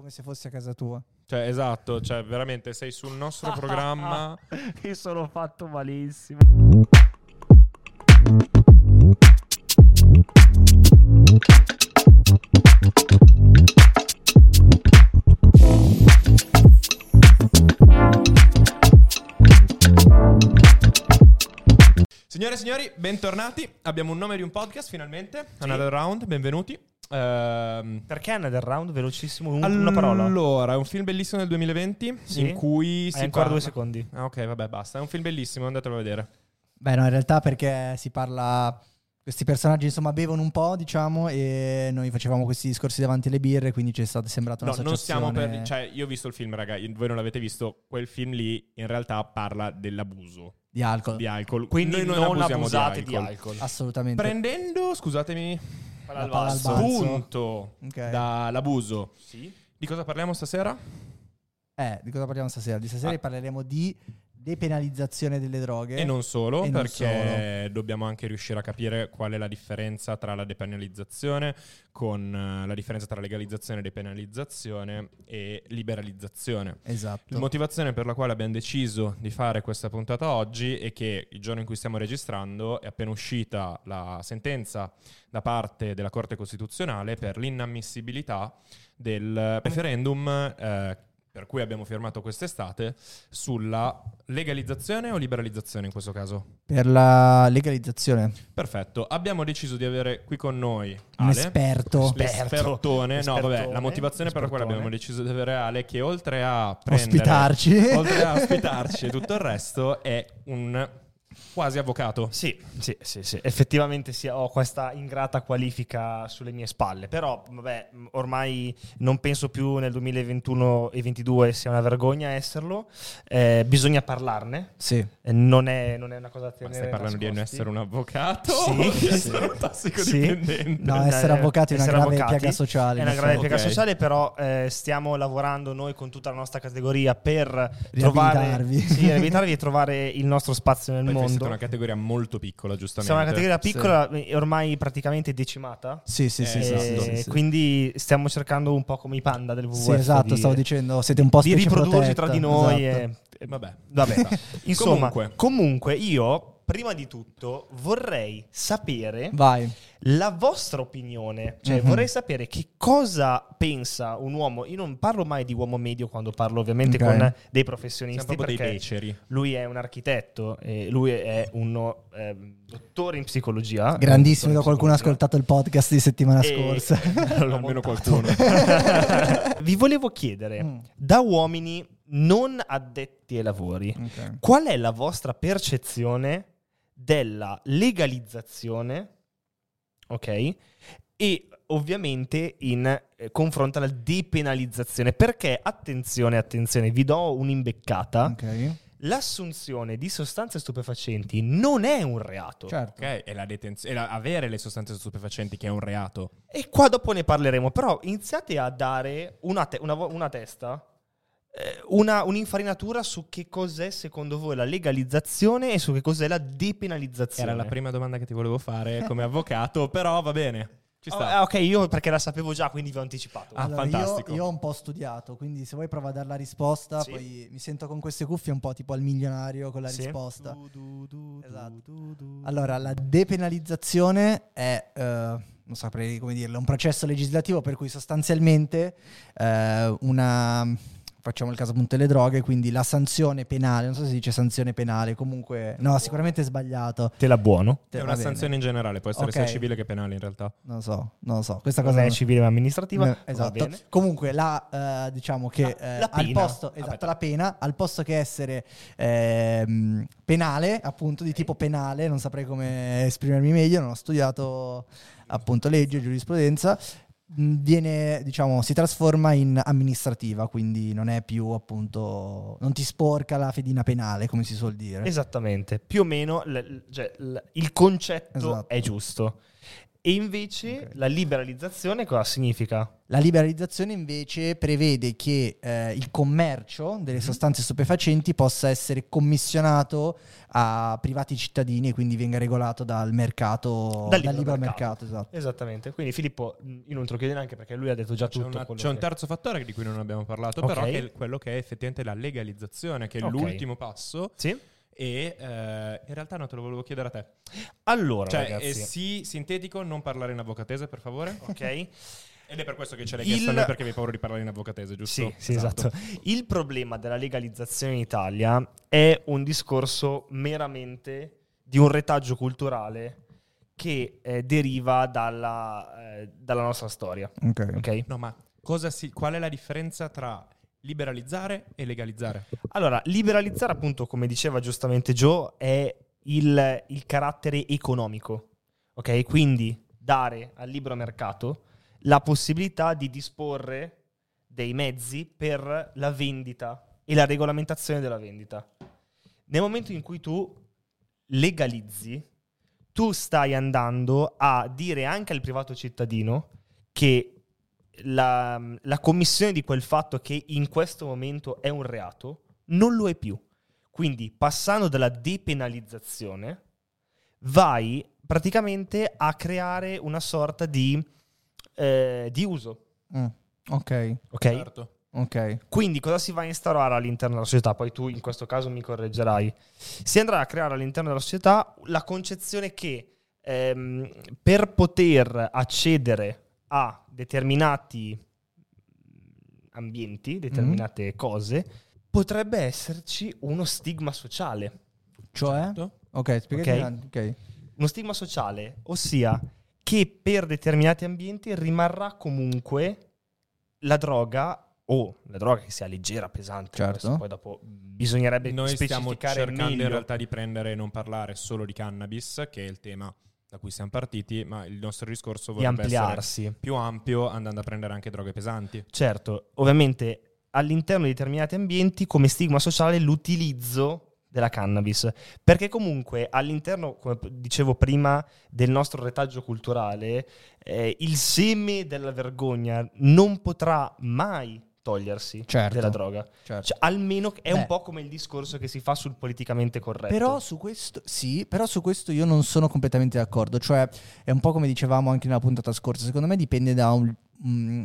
come se fossi a casa tua. Cioè, esatto, cioè veramente sei sul nostro programma. Io sono fatto malissimo. Signore e signori, bentornati. Abbiamo un nome di un podcast finalmente. Sì. Another round, benvenuti. Ehm, Perché Another Round? Velocissimo, un- una parola. Allora, è un film bellissimo del 2020 Sì? in cui si Hai ancora parla- due secondi. Ah, ok, vabbè, basta. È un film bellissimo, andatelo a vedere. Beh, no, in realtà perché si parla. Questi personaggi, insomma, bevono un po', diciamo, e noi facevamo questi discorsi davanti alle birre, quindi ci è stata sembrata No, non stiamo per. Cioè, io ho visto il film, raga. Voi non l'avete visto. Quel film lì in realtà parla dell'abuso di alcol. di alcol. Quindi Noi non, abusiamo abusate di di alcol. alcol. Assolutamente. Prendendo, scusatemi, Palla La al palla al basso. balzo. spunto Ok. dall'abuso. Sì. Di cosa parliamo stasera? Eh, di cosa parliamo stasera? Di stasera Ah. parleremo di depenalizzazione delle droghe. E non solo, E non perché dobbiamo anche riuscire a capire qual è la differenza tra la depenalizzazione con eh, la differenza tra legalizzazione, depenalizzazione e liberalizzazione. Esatto. La motivazione per la quale abbiamo deciso di fare questa puntata oggi è che il giorno in cui stiamo registrando è appena uscita la sentenza da parte della Corte Costituzionale per l'inammissibilità del referendum eh, per cui abbiamo firmato quest'estate sulla legalizzazione o liberalizzazione in questo caso. Per la legalizzazione. Perfetto, abbiamo deciso di avere qui con noi Un Ale. esperto. Esperto. L'espertone. No, vabbè, la motivazione per la quale abbiamo deciso di avere Ale che oltre a prendere Ospitarci. oltre a ospitarci e tutto il resto è un quasi avvocato. Sì, sì, sì, sì. effettivamente sì, ho questa ingrata qualifica sulle mie spalle, però vabbè, ormai non penso più nel 2021 e 2022 sia una vergogna esserlo, Eh, bisogna parlarne, Sì. Eh, non è, non è una cosa da Ma tenere stai parlando di non nascosti. essere un avvocato? Sì, di sì. essere un tossicodipendente? No, essere Eh, avvocati è una grave avvocati piaga sociale. È una grave effetti. piaga sociale, però eh, stiamo lavorando noi con tutta la nostra categoria per trovare, sì, e trovare il nostro spazio nel Poi voi siete mondo. una categoria molto piccola, giustamente. Siamo una categoria piccola, e ormai praticamente decimata. Sì, sì, sì, Eh, sì, e sì, sì, sì. Quindi stiamo cercando un po' come i panda del WWF Sì, esatto, di, stavo dicendo, siete un po' di specie riprodursi protetta, tra di noi. esatto. e- e- Vabbè. Vabbè. Insomma, Comunque. comunque. io, prima di tutto, vorrei sapere Vai. la vostra opinione. Cioè, Mhm. vorrei sapere che cosa pensa un uomo. Io non parlo mai di uomo medio quando parlo ovviamente Ok. con dei Siamo professionisti. dei perché beceri. lui è un architetto e lui è un ehm, dottore in psicologia. Grandissimo, da qualcuno ha ascoltato il podcast di settimana E- scorsa. Almeno montato. qualcuno. Vi volevo chiedere, Mm. da uomini non addetti ai lavori, Ok. qual è la vostra percezione della legalizzazione, ok? E ovviamente in eh, confronto alla depenalizzazione. Perché, attenzione, attenzione, vi do un'imbeccata, Ok. l'assunzione di sostanze stupefacenti non è un reato. Certo. Ok, è la detenzione, è la- avere le sostanze stupefacenti che è un reato. E qua dopo ne parleremo, però iniziate a dare una, te- una vo- una testa, una, un'infarinatura su che cos'è secondo voi la legalizzazione e su che cos'è la depenalizzazione. Era la prima domanda che ti volevo fare come avvocato, però va bene. Ci Oh, sta. eh, ok, io perché la sapevo già, quindi vi ho anticipato. Ah, Allora, fantastico. Io, io ho un po' studiato, quindi se vuoi prova a dare la risposta, Sì. poi mi sento con queste cuffie un po' tipo al milionario con la Sì. risposta. Du, du, du, Esatto. du, du. Allora, la depenalizzazione è, eh, non saprei come dirlo, un processo legislativo per cui sostanzialmente eh, una... Facciamo il caso appunto delle droghe, quindi la sanzione penale, non so se si dice sanzione penale, comunque... No, sicuramente è sbagliato. Te la buono. Te- È una bene. sanzione in generale, può essere Ok. sia civile che penale in realtà. Non lo so, non lo so. Questa Non cosa... è civile ma amministrativa. Eh, Va esatto. bene. Comunque, la, eh, diciamo che La- eh, la al pena. posto, esatto, la pena, al posto che essere ehm, penale, appunto di tipo penale, non saprei come esprimermi meglio, non ho studiato appunto legge e giurisprudenza, viene, diciamo, si trasforma in amministrativa, quindi non è più appunto, non ti sporca la fedina penale, come si suol dire. Esattamente, più o meno l- l- cioè, l- il concetto Esatto. è giusto. E invece Ok. la liberalizzazione cosa significa? La liberalizzazione invece prevede che eh, il commercio Mhm. delle sostanze stupefacenti possa essere commissionato a privati cittadini e quindi venga regolato dal mercato, Dal dal libero libero mercato. mercato. esatto. Esattamente. Quindi Filippo, mh, io non te lo chiedo neanche perché lui ha detto già C'è, tutto. una- quello c'è un che- terzo fattore di cui non abbiamo parlato, Ok. però, che è quello che è effettivamente la legalizzazione, che è Ok. l'ultimo passo. Sì? E eh, in realtà no, te lo volevo chiedere a te. Allora, Cioè, ragazzi. eh, sì, sintetico, non parlare in avvocatese, per favore. Ok? Ed è per questo che ce l'hai Il- chiesto a noi, perché avevi paura di parlare in avvocatese, giusto? Sì, sì, esatto. Il problema della legalizzazione in Italia è un discorso meramente di un retaggio culturale che eh, deriva dalla, eh, dalla nostra storia. Ok. Ok? No, ma cosa si, qual è la differenza tra liberalizzare e legalizzare? Allora, liberalizzare, appunto, come diceva giustamente Joe, è il, il carattere economico. Ok? Quindi dare al libero mercato la possibilità di disporre dei mezzi per la vendita e la regolamentazione della vendita. Nel momento in cui tu legalizzi, tu stai andando a dire anche al privato cittadino che la, la commissione di quel fatto che in questo momento è un reato non lo è più. Quindi passando dalla depenalizzazione vai praticamente a creare una sorta di, eh, di uso. Mm, ok, Ok? Certo. ok. Quindi cosa si va a instaurare all'interno della società? Poi tu in questo caso mi correggerai. Si andrà a creare all'interno della società la concezione che ehm, per poter accedere a determinati ambienti, determinate cose, potrebbe esserci uno stigma sociale. Cioè? Certo. Ok, spiegati Ok. un attimo, ok. Uno stigma sociale, ossia che per determinati ambienti rimarrà comunque la droga o la droga che sia leggera, pesante, Certo. poi dopo bisognerebbe Noi stiamo specificare cercando meglio. in realtà di prendere e non parlare solo di cannabis, che è il tema da cui siamo partiti, ma il nostro discorso di vorrebbe essere più ampio andando a prendere anche droghe pesanti. Certo, ovviamente all'interno di determinati ambienti come stigma sociale l'utilizzo della cannabis, perché comunque all'interno, come dicevo prima, del nostro retaggio culturale, eh, il seme della vergogna non potrà mai togliersi Certo. della droga. Certo. Cioè, almeno è Beh. un po' come il discorso che si fa sul politicamente corretto. Però su questo, sì, però su questo io non sono completamente d'accordo. Cioè, è un po' come dicevamo anche nella puntata scorsa. Secondo me dipende da un, mm,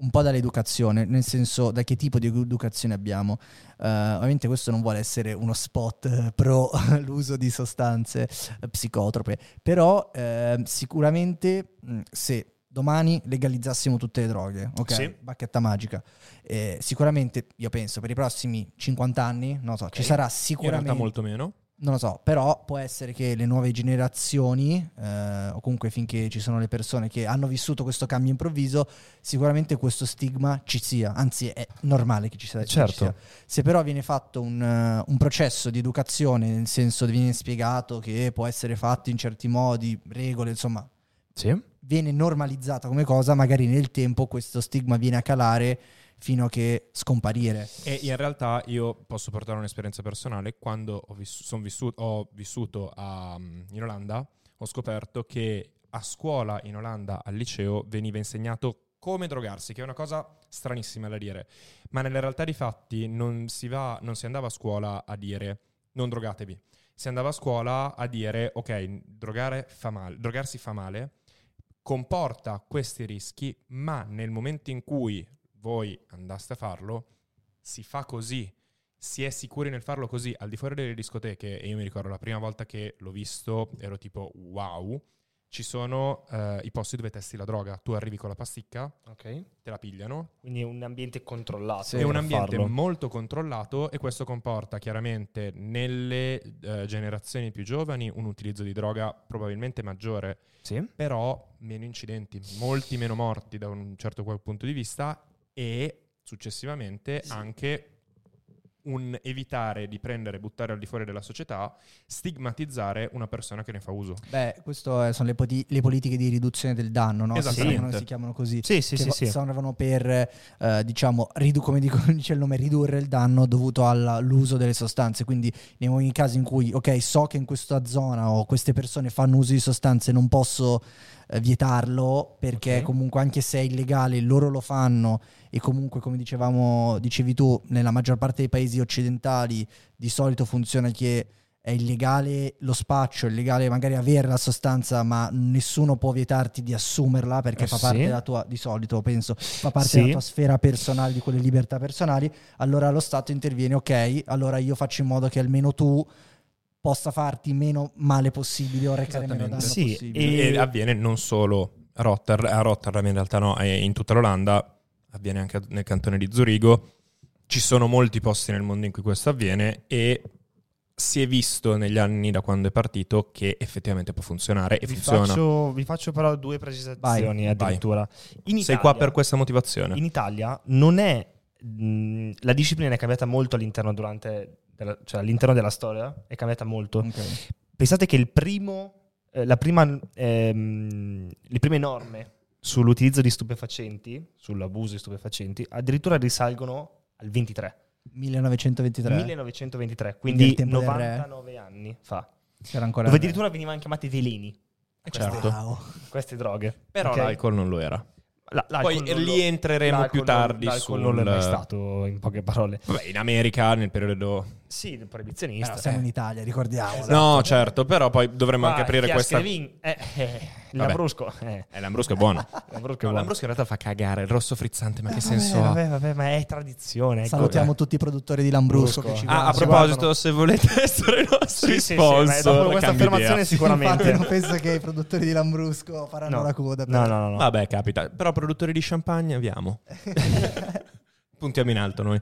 un po' dall'educazione, nel senso da che tipo di educazione abbiamo. Eh, ovviamente questo non vuole essere uno spot eh, pro l'uso di sostanze eh, psicotrope, però eh, sicuramente mm, se domani legalizzassimo tutte le droghe, ok? Sì. Bacchetta magica. eh, sicuramente, io penso, per i prossimi 50 anni, non lo so, ci Ok. sarà In realtà sicuramente... molto meno. Non lo so, però può essere che le nuove generazioni, eh, o comunque finché ci sono le persone che hanno vissuto questo cambio improvviso, sicuramente questo stigma ci sia, anzi è normale che ci sia. che ci Certo. sia. Se però viene fatto un, eh, un processo di educazione, nel senso che viene spiegato che può essere fatto in certi modi, regole, insomma, Sì. Viene normalizzata come cosa, magari nel tempo questo stigma viene a calare fino a che scomparire. E in realtà io posso portare un'esperienza personale. Quando ho, viss- son vissu- ho vissuto a- in Olanda, ho scoperto che a scuola in Olanda, al liceo, veniva insegnato come drogarsi, che è una cosa stranissima da dire. Ma nella realtà di fatti non si, va, non si andava a scuola a dire non drogatevi. Si andava a scuola a dire ok, drogare fa male, drogarsi fa male, comporta questi rischi, ma nel momento in cui voi andaste a farlo, si fa così. Si è sicuri nel farlo così, al di fuori delle discoteche, e io mi ricordo la prima volta che l'ho visto, ero tipo wow, ci sono eh, i posti dove testi la droga. Tu arrivi con la pasticca, Ok. te la pigliano, Quindi è un ambiente controllato. Sì. è un ambiente farlo. molto controllato e questo comporta chiaramente nelle eh, generazioni più giovani un utilizzo di droga probabilmente maggiore, Sì. però meno incidenti, molti meno morti da un certo punto di vista e successivamente anche un evitare di prendere e buttare al di fuori della società, stigmatizzare una persona che ne fa uso. Beh, queste sono le, poti- le politiche di riduzione del danno, no? Si Esattamente. chiamano, si chiamano così. Sì, sì, che sì, va- sì. servono per, eh, diciamo, ridu- come dico- dice il nome, ridurre il danno dovuto all'uso delle sostanze. Quindi nei momenti- casi in cui, ok, so che in questa zona o queste persone fanno uso di sostanze, non posso eh, vietarlo perché Ok. comunque anche se è illegale loro lo fanno e comunque come dicevamo, dicevi tu, nella maggior parte dei paesi occidentali di solito funziona che è illegale lo spaccio, è illegale magari avere la sostanza, ma nessuno può vietarti di assumerla perché Eh, fa parte sì. della tua, di solito penso, fa parte Sì. della tua sfera personale, di quelle libertà personali, allora lo Stato interviene, ok, allora io faccio in modo che almeno tu possa farti meno male possibile o recare meno danno. Sì, possibile. E, avviene non solo a, Rotter- a Rotterdam, in realtà no, è in tutta l'Olanda, avviene anche nel cantone di Zurigo. Ci sono molti posti nel mondo in cui questo avviene e si è visto negli anni da quando è partito che effettivamente può funzionare e Vi funziona. faccio, vi faccio però due precisazioni Vai, addirittura. In Sei Italia- qua per questa motivazione. In Italia non è mh, la disciplina è cambiata molto all'interno durante della- cioè all'interno della storia è cambiata molto. Ok. Pensate che il primo eh, la prima ehm, le prime norme sull'utilizzo di stupefacenti, sull'abuso di stupefacenti, addirittura risalgono al 23, 1923 1923, Quindi quindi il tempo del re. 99 anni fa. c'era ancora Dove addirittura venivano chiamate veleni queste, certo. Wow. queste droghe. Però Ok? l'alcol non lo era. La- Poi non lì entreremo più tardi non, l'alcol non sul- lo è mai stato, in poche parole. Vabbè, in America nel periodo... Sì, il proibizionista. Però siamo eh. in Italia, ricordiamo. Esatto. No, certo, però poi dovremmo Qua, anche aprire questa... Screvin? Eh, eh. Lambrusco. Eh, Eh, l'ambrusco è buono. Lambrusco è No, buono. l'ambrusco in realtà fa cagare, il rosso frizzante, ma che Eh, senso vabbè, ha? vabbè, vabbè, ma è tradizione. ecco. Salutiamo tutti i produttori di Lambrusco Brusco. che ci Ah, a guardano. proposito, se volete essere i nostri Sì, sì, sì, sponsor, ma dopo questa affermazione idea. sicuramente. Infatti non penso che i produttori di Lambrusco faranno No. la coda. per- No, no, no. no. Vabbè, capita. Però produttori di champagne abbiamo. Puntiamo in alto noi.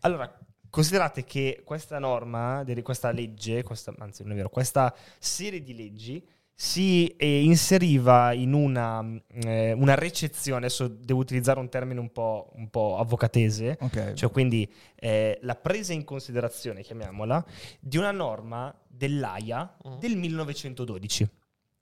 Allora, considerate che questa norma, questa legge, questa, anzi non è vero, questa serie di leggi si eh, inseriva in una, eh, una recezione, adesso devo utilizzare un termine un po', un po' avvocatese, Ok. cioè quindi eh, la presa in considerazione, chiamiamola, di una norma dell'AIA del 1912.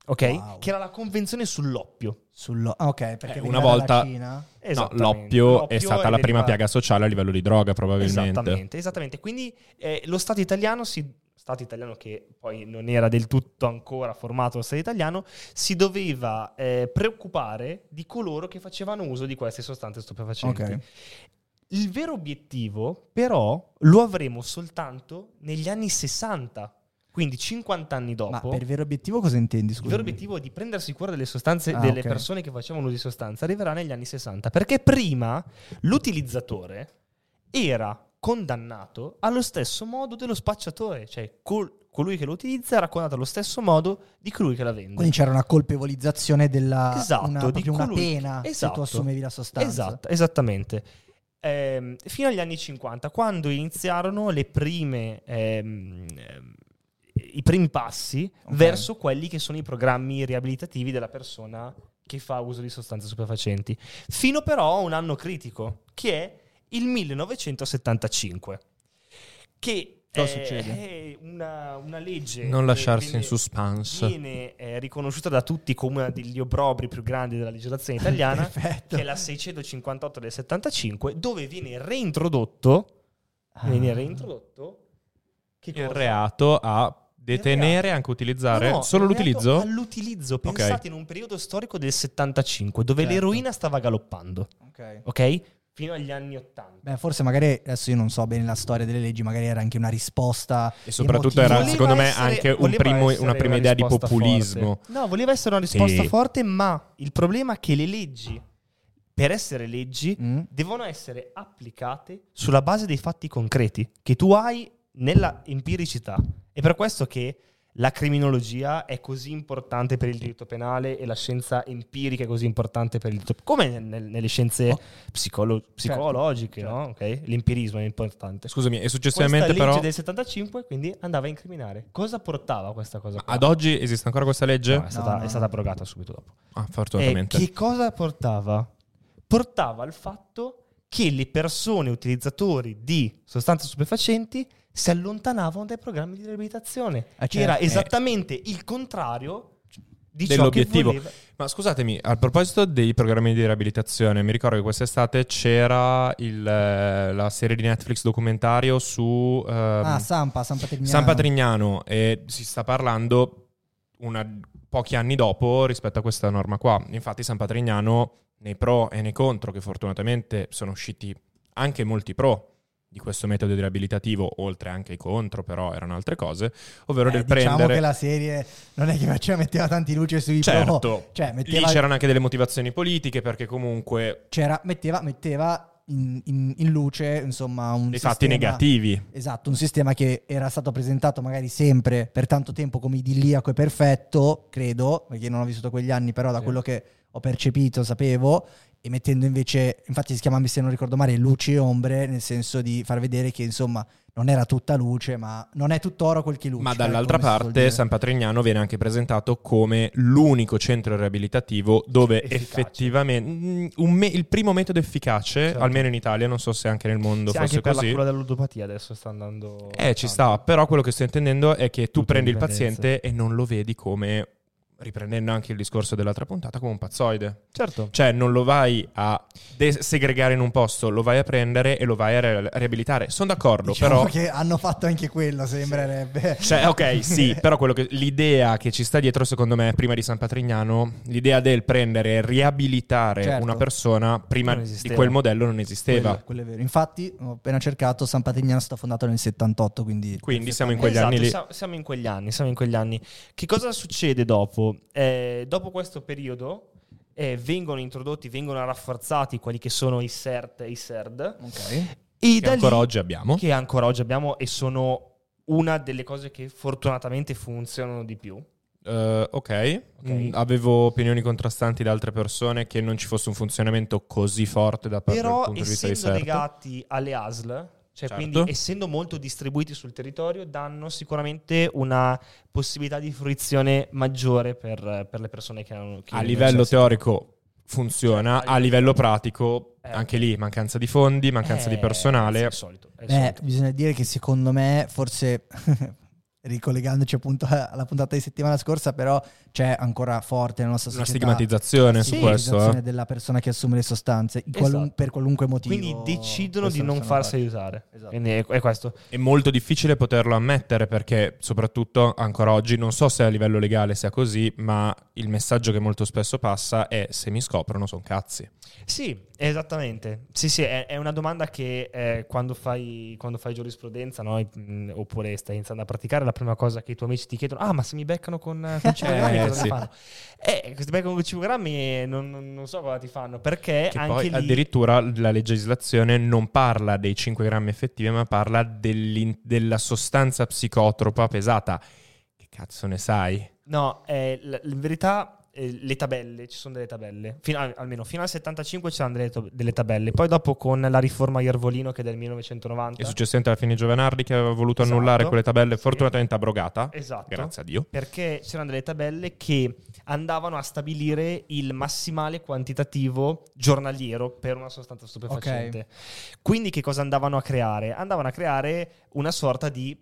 Ok? Wow. Che era la convenzione sull'oppio. Sullo- ah, ok, perché Eh, una volta- Cina. No, Esattamente. l'oppio, è stata la prima piaga sociale a livello di droga, probabilmente. Esattamente, esattamente. Quindi eh, lo Stato italiano si Stato italiano che poi non era del tutto ancora formato lo Stato italiano, si doveva eh, preoccupare di coloro che facevano uso di queste sostanze stupefacenti. Ok. Il vero obiettivo, però, lo avremo soltanto negli anni 60, quindi 50 anni Ma dopo. per vero obiettivo cosa intendi? Il Scusa. vero obiettivo di prendersi cura delle sostanze, Ah, delle ok. persone che facevano uso di sostanza, arriverà negli anni 60. Perché prima l'utilizzatore era condannato allo stesso modo dello spacciatore, cioè col- colui che lo utilizza era condannato allo stesso modo di colui che la vende. Quindi c'era una colpevolizzazione della Esatto, una, di proprio una colui- pena se tu esatto. assumevi la sostanza. Esatto, esattamente. Ehm, fino agli anni 50, quando iniziarono le prime, ehm, i primi passi Ok. verso quelli che sono i programmi riabilitativi della persona che fa uso di sostanze stupefacenti. Fino però a un anno critico, che è il 1975, che Cosa è- succede? è una, una legge... Non lasciarsi in viene- suspense. Viene eh, riconosciuta da tutti come una degli obbrobri più grandi della legislazione italiana che è la 658 del 75, dove viene reintrodotto, Ah. viene reintrodotto che Il reato a detenere, anche utilizzare, No, no, solo l'utilizzo? All'utilizzo, pensate in un periodo storico del 75, dove Certo. l'eroina stava galoppando, Ok. ok? Fino agli anni 80. Beh, forse magari adesso io non so bene la storia delle leggi, magari era anche una risposta E soprattutto emotiva. era, secondo me, essere- anche un voleva primo- una prima idea di populismo. forte. No, voleva essere una risposta Sì. forte, ma il problema è che le leggi, per essere leggi, Mm? devono essere applicate sulla base dei fatti concreti che tu hai nella empiricità. È per questo che la criminologia è così importante per il diritto penale e la scienza empirica è così importante per il diritto come nel- nel- nelle scienze Oh. psicolo- psicologiche, certo. no? Ok? L'empirismo è importante. Scusami, e Questa successivamente legge però... del 75 quindi andava a incriminare. Cosa portava questa cosa? qua? Ad oggi esiste ancora questa legge? No, è stata, No, no, è stata abrogata subito dopo. Ah, E fortunatamente. che cosa portava? Portava al fatto che le persone utilizzatori di sostanze stupefacenti si allontanavano dai programmi di riabilitazione, Eh, che era certo. esattamente il contrario di ciò che Dell'obiettivo. voleva. Ma scusatemi, a proposito dei programmi di riabilitazione, mi ricordo che quest'estate c'era il, eh, la serie di Netflix documentario su ehm, Ah, Sampa, San Patrignano. San Patrignano e si sta parlando una pochi anni dopo rispetto a questa norma qua. Infatti San Patrignano nei pro e nei contro, che fortunatamente sono usciti anche molti pro di questo metodo di riabilitativo, oltre anche ai contro, però erano altre cose, ovvero Eh, del diciamo prendere... che la serie non è che faceva, metteva tanti luce sui Certo, pro, cioè metteva, lì c'erano anche delle motivazioni politiche perché comunque c'era- metteva, metteva in, in- in luce insomma un dei fatti sistema- negativi. Esatto, un sistema che era stato presentato magari sempre per tanto tempo come idilliaco e perfetto, credo, perché non ho vissuto quegli anni, però da Sì. quello che ho percepito, sapevo, e mettendo invece, infatti si chiama, se non ricordo male, luci e ombre, nel senso di far vedere che insomma non era tutta luce, ma non è tutto oro quel che luccica. Ma dall'altra si suol parte. San Patrignano viene anche presentato come l'unico centro riabilitativo dove Efficace. effettivamente mm, un me- il primo metodo efficace, Certo. almeno in Italia, non so se anche nel mondo Sì, fosse anche per così. la cura della ludopatia adesso sta andando... Eh, ci tanto. sta, però quello che sto intendendo è che tu Tutte prendi il paziente e non lo vedi come, riprendendo anche il discorso dell'altra puntata, come un pazzoide. Certo. Cioè non lo vai a de- segregare in un posto, lo vai a prendere e lo vai a re- riabilitare. Sono d'accordo, Diciamo però... che hanno fatto anche quello, sembrerebbe. Cioè, ok, sì, però quello che- l'idea che ci sta dietro, secondo me, prima di San Patrignano, l'idea del prendere e riabilitare Certo. una persona prima di quel modello non esisteva. Quello, quello è vero. Infatti, ho appena cercato, San Patrignano è stato fondato nel 78, quindi... Quindi siamo in quegli Esatto, anni lì. siamo in quegli anni, siamo in quegli anni. Che cosa succede dopo? Eh, dopo questo periodo eh, vengono introdotti, vengono rafforzati quelli che sono i CERT e i SERD. Ok. E Che ancora lì- oggi abbiamo. Che ancora oggi abbiamo e sono una delle cose che fortunatamente funzionano di più. Eh, ok, Ok. Mm, avevo opinioni contrastanti da altre persone che non ci fosse un funzionamento così forte da parte del Però punto di vista di essendo CERT. legati alle ASL, cioè Certo. quindi essendo molto distribuiti sul territorio, danno sicuramente una possibilità di fruizione maggiore per, per le persone che hanno... che A livello teorico funziona, Certo, a livello pratico Eh, anche lì mancanza di fondi, mancanza di Eh, personale. sì, è il solito, è il Beh, solito. bisogna dire che secondo me, forse ricollegandoci appunto alla puntata di settimana scorsa, però c'è ancora forte nella nostra Una società stigmatizzazione la su Sì, questo. stigmatizzazione eh. della persona che assume le sostanze qualun- Esatto. per qualunque motivo. Quindi decidono di non farsi aiutare. Esatto. Quindi è, è questo. È molto difficile poterlo ammettere perché soprattutto ancora oggi non so se a livello legale sia così, ma il messaggio che molto spesso passa è se mi scoprono sono cazzi. Sì, esattamente. Sì, sì, è, è una domanda che eh, quando, fai, quando fai giurisprudenza, no? mh, oppure stai iniziando a praticare, la prima cosa che i tuoi amici ti chiedono, ah, ma se mi beccano con, con 5 Eh, cosa sì. mi fanno? Eh, se ti beccano con 5 grammi non, non- so cosa ti fanno, perché Che anche poi lì... addirittura la legislazione non parla dei 5 grammi effettivi, ma parla della sostanza psicotropa pesata. Che cazzo ne sai? No, eh, l- in verità eh, le tabelle, ci sono delle tabelle, Fino almeno fino al 75 c'erano delle, to- delle tabelle, poi dopo con la riforma Iervolino che è del 1990... E successivamente alla fine Giovanardi che aveva voluto Esatto. annullare quelle tabelle, Sì. fortunatamente abrogata. Esatto. Grazie a Dio. Perché c'erano delle tabelle che andavano a stabilire il massimale quantitativo giornaliero per una sostanza stupefacente. Quindi che cosa andavano a creare? Andavano a creare una sorta di,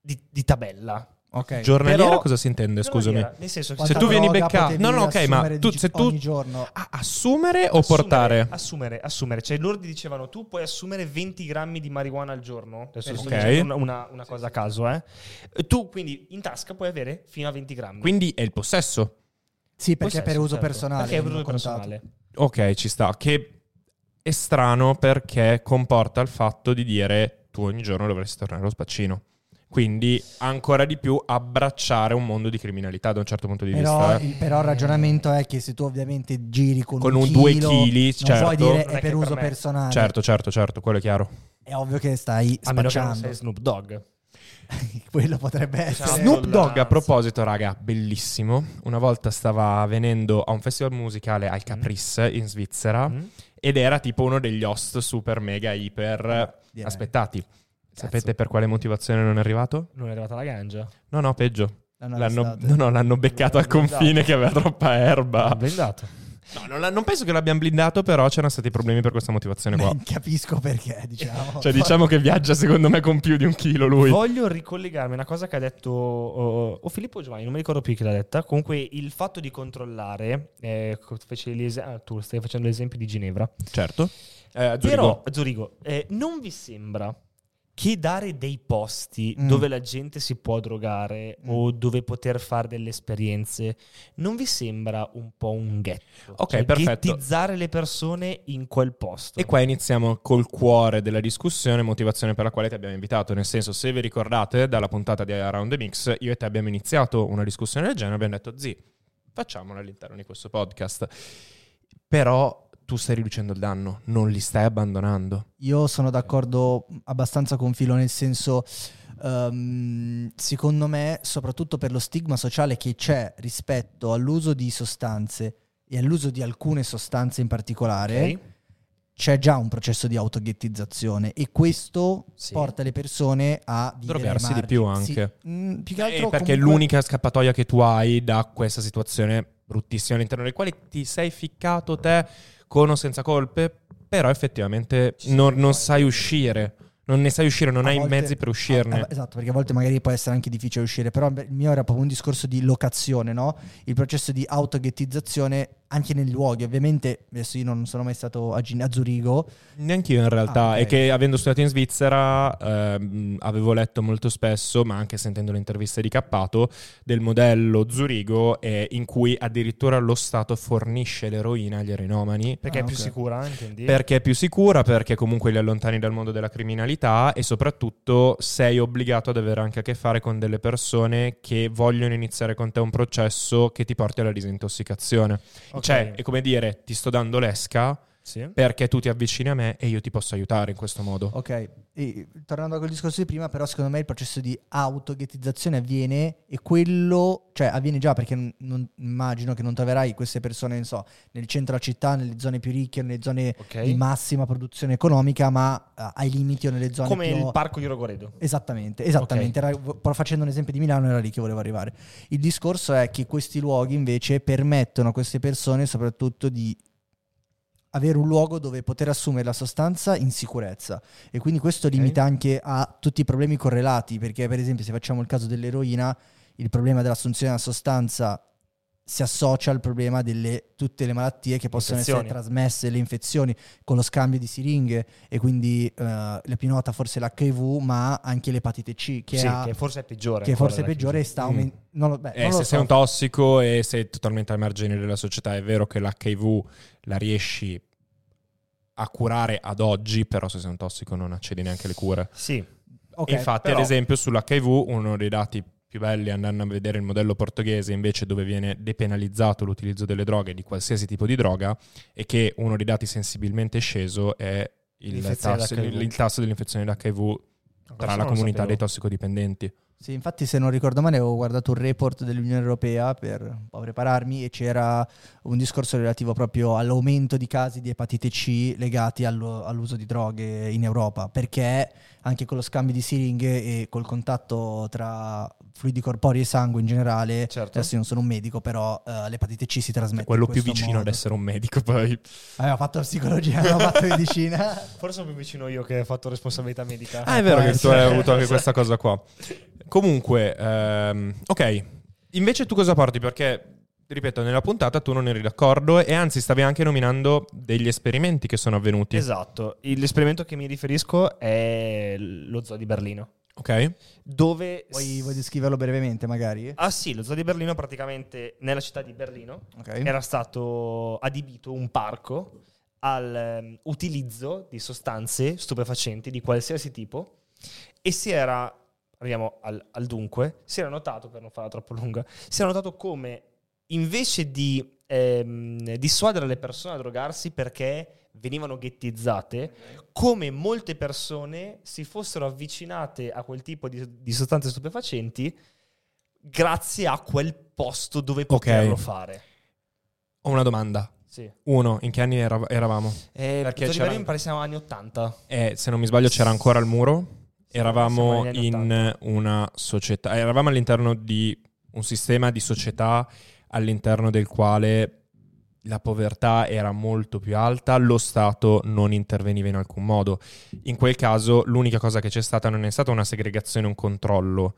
di- di tabella. Ok. Giornaliera Però- cosa si intende, scusami? Nel senso che Se tu vieni beccato- no, no, ok, ma tu- se tu- ogni giorno Ah, assumere o Assumere- portare? Assumere, assumere. Cioè loro ti dicevano tu puoi assumere 20 grammi di marijuana al giorno. Adesso sto Ok. dicendo una, una- una cosa a caso, eh. Tu quindi in tasca puoi avere fino a 20 grammi. Quindi è il possesso. Sì, perché è per Possesso, uso certo. personale. Perché è per uso contato. personale. Ok, ci sta. Che è strano perché comporta il fatto di dire tu ogni giorno dovresti tornare allo spaccino. Quindi ancora di più abbracciare un mondo di criminalità da un certo punto di Però, vista. eh. il, però il ragionamento è che se tu ovviamente giri con, Con un, un due chilo, chili, non certo. puoi dire è è per uso per personale. Certo, certo, certo, quello è chiaro. È ovvio che stai A meno che non spacciando. sei Snoop Dogg. Quello potrebbe essere. Snoop Dogg, a proposito, raga, bellissimo. Una volta stava venendo a un festival musicale al Caprice in Svizzera Mm? ed era tipo uno degli host super mega iper direi. aspettati. Sapete per quale motivazione non è arrivato? Non è arrivata la ganja. No, no, peggio. L'hanno L'hanno, no, no, l'hanno beccato al L'hanno confine blindato. che aveva troppa erba. Blindato. No, non, non penso che l'abbiano blindato, però c'erano stati problemi per questa motivazione qua. Capisco perché, diciamo. Cioè, diciamo che viaggia secondo me con più di un chilo lui. Voglio ricollegarmi a una cosa che ha detto o, o Filippo o Giovanni, non mi ricordo più chi l'ha detta. Comunque il fatto di controllare, eh, ese- ah, tu stai facendo l'esempio di Ginevra. Certo. Eh, Zurigo. Però, Zurigo, eh, non vi sembra che dare dei posti Mm. dove la gente si può drogare Mm. o dove poter fare delle esperienze non vi sembra un po' un ghetto? Ok, Cioè, perfetto. Ghettizzare le persone in quel posto. E qua iniziamo col cuore della discussione, motivazione per la quale ti abbiamo invitato. Nel senso, se vi ricordate, dalla puntata di Around the Mix, io e te abbiamo iniziato una discussione del genere, abbiamo detto, zi, facciamola all'interno di questo podcast. Però tu stai riducendo il danno, non li stai abbandonando. Io sono d'accordo abbastanza con Filo, nel senso, ehm, secondo me, soprattutto per lo stigma sociale che c'è rispetto all'uso di sostanze e all'uso di alcune sostanze in particolare, Ok? c'è già un processo di autoghettizzazione e questo Sì. porta le persone a Drogarsi di più anche. Sì, mm, più che Eh, altro perché è comunque- l'unica scappatoia che tu hai da questa situazione bruttissima all'interno del quale ti sei ficcato te con o senza colpe, però effettivamente non, non sai uscire. Non ne sai uscire, non A hai i mezzi per uscirne. Ah, esatto, perché a volte magari può essere anche difficile uscire, però il mio era proprio un discorso di locazione, no? Il processo di autoghettizzazione anche nei luoghi. Ovviamente, adesso io non sono mai stato a, Gin- a Zurigo, Neanche io in realtà, Ah, ok. è che avendo studiato in Svizzera ehm, avevo letto molto spesso, ma anche sentendo le interviste di Cappato, del modello Zurigo eh, in cui addirittura lo Stato fornisce l'eroina agli eroinomani Perché Ah, è più ok. sicura, intendi? perché è più sicura, perché comunque li allontani dal mondo della criminalità e soprattutto sei obbligato ad avere anche a che fare con delle persone che vogliono iniziare con te un processo che ti porti alla disintossicazione. Ok. Cioè, è come dire, ti sto dando l'esca Sì. perché tu ti avvicini a me e io ti posso aiutare in questo modo. Ok, e, tornando a quel discorso di prima, però secondo me il processo di autoghettizzazione avviene e quello, cioè avviene già perché non, non- immagino che non troverai queste persone, non so, nel centro della città, nelle zone più ricche, nelle zone Ok. di massima produzione economica, ma eh, ai limiti o nelle zone Come più... il parco di Rogoredo. Esattamente, esattamente. Era- però facendo un esempio di Milano era lì che volevo arrivare. Il discorso è che questi luoghi invece permettono a queste persone soprattutto di avere un luogo dove poter assumere la sostanza in sicurezza e quindi questo Ok. limita anche a tutti i problemi correlati perché per esempio se facciamo il caso dell'eroina il problema dell'assunzione della sostanza si associa al problema delle tutte le malattie che possono essere Infezioni. trasmesse, le infezioni con lo scambio di siringhe e quindi eh, la più nota forse l'HIV ma anche l'epatite C che, sì, ha- che forse è peggiore. che forse è peggiore e sta Mm. aumentando. Eh, se sei un tossico e sei totalmente ai margini della società, è vero che l'HIV la riesci a curare ad oggi, però se sei un tossico non accedi neanche alle cure. Sì. Infatti, però- ad esempio, sull'HIV, uno dei dati più belli andando a vedere il modello portoghese, invece dove viene depenalizzato l'utilizzo delle droghe, di qualsiasi tipo di droga, e che uno dei dati sensibilmente sceso è il tasso, il tasso dell'infezione d'HIV tra Questo la comunità dei tossicodipendenti. Sì, infatti se non ricordo male avevo guardato un report dell'Unione Europea per un po' prepararmi e c'era un discorso relativo proprio all'aumento di casi di epatite C legati allo- all'uso di droghe in Europa, perché anche con lo scambio di siringhe e col contatto tra fluidi corporei e sangue in generale, Certo. adesso io non sono un medico, però eh, l'epatite C si trasmette Quello in più vicino ad modo. essere un medico, poi. Aveva fatto psicologia, aveva fatto medicina. Forse sono più vicino io che ho fatto responsabilità medica. Ah, è vero che tu hai avuto anche questa cosa qua. Comunque, ehm, ok. Invece tu cosa porti? Perché, ripeto, nella puntata tu non eri d'accordo e anzi stavi anche nominando degli esperimenti che sono avvenuti. Esatto. L'esperimento che mi riferisco è lo zoo di Berlino. Ok? Dove... Vuoi, vuoi descriverlo brevemente magari? Ah sì, lo zoo di Berlino praticamente nella città di Berlino Ok. era stato adibito un parco all'utilizzo di sostanze stupefacenti di qualsiasi tipo e si era, arriviamo al, al dunque, si era notato, per non farla troppo lunga, si era notato come invece di ehm, dissuadere le persone a drogarsi perché venivano ghettizzate, come molte persone si fossero avvicinate a quel tipo di, di sostanze stupefacenti grazie a quel posto dove poterlo fare. Ho una domanda. Sì. Uno, in che anni era- eravamo? Eh, Perché c'era- mi pare siamo anni 80. Eh, se non mi sbaglio c'era ancora il muro. Eravamo in una società, eravamo all'interno di un sistema di società all'interno del quale la povertà era molto più alta, lo Stato non interveniva in alcun modo. In quel caso l'unica cosa che c'è stata non è stata una segregazione, un controllo,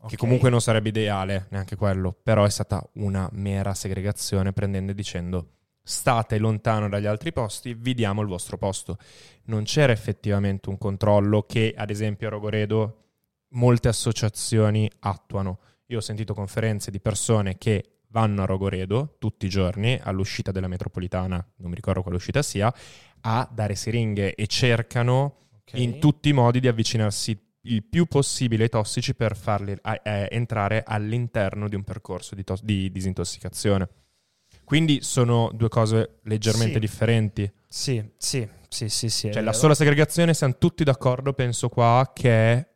che Ok. comunque non sarebbe ideale, neanche quello, però è stata una mera segregazione prendendo e dicendo state lontano dagli altri posti, vi diamo il vostro posto. Non c'era effettivamente un controllo che, ad esempio, a Rogoredo molte associazioni attuano. Io ho sentito conferenze di persone che vanno a Rogoredo tutti i giorni all'uscita della metropolitana, non mi ricordo quale uscita sia, a dare siringhe e cercano Ok. in tutti i modi di avvicinarsi il più possibile ai tossici per farli a- eh, entrare all'interno di un percorso di, tos- di disintossicazione. Quindi sono due cose leggermente Sì. differenti. Sì, sì, sì, sì, sì. Cioè, la sola segregazione, siamo tutti d'accordo, penso qua, che è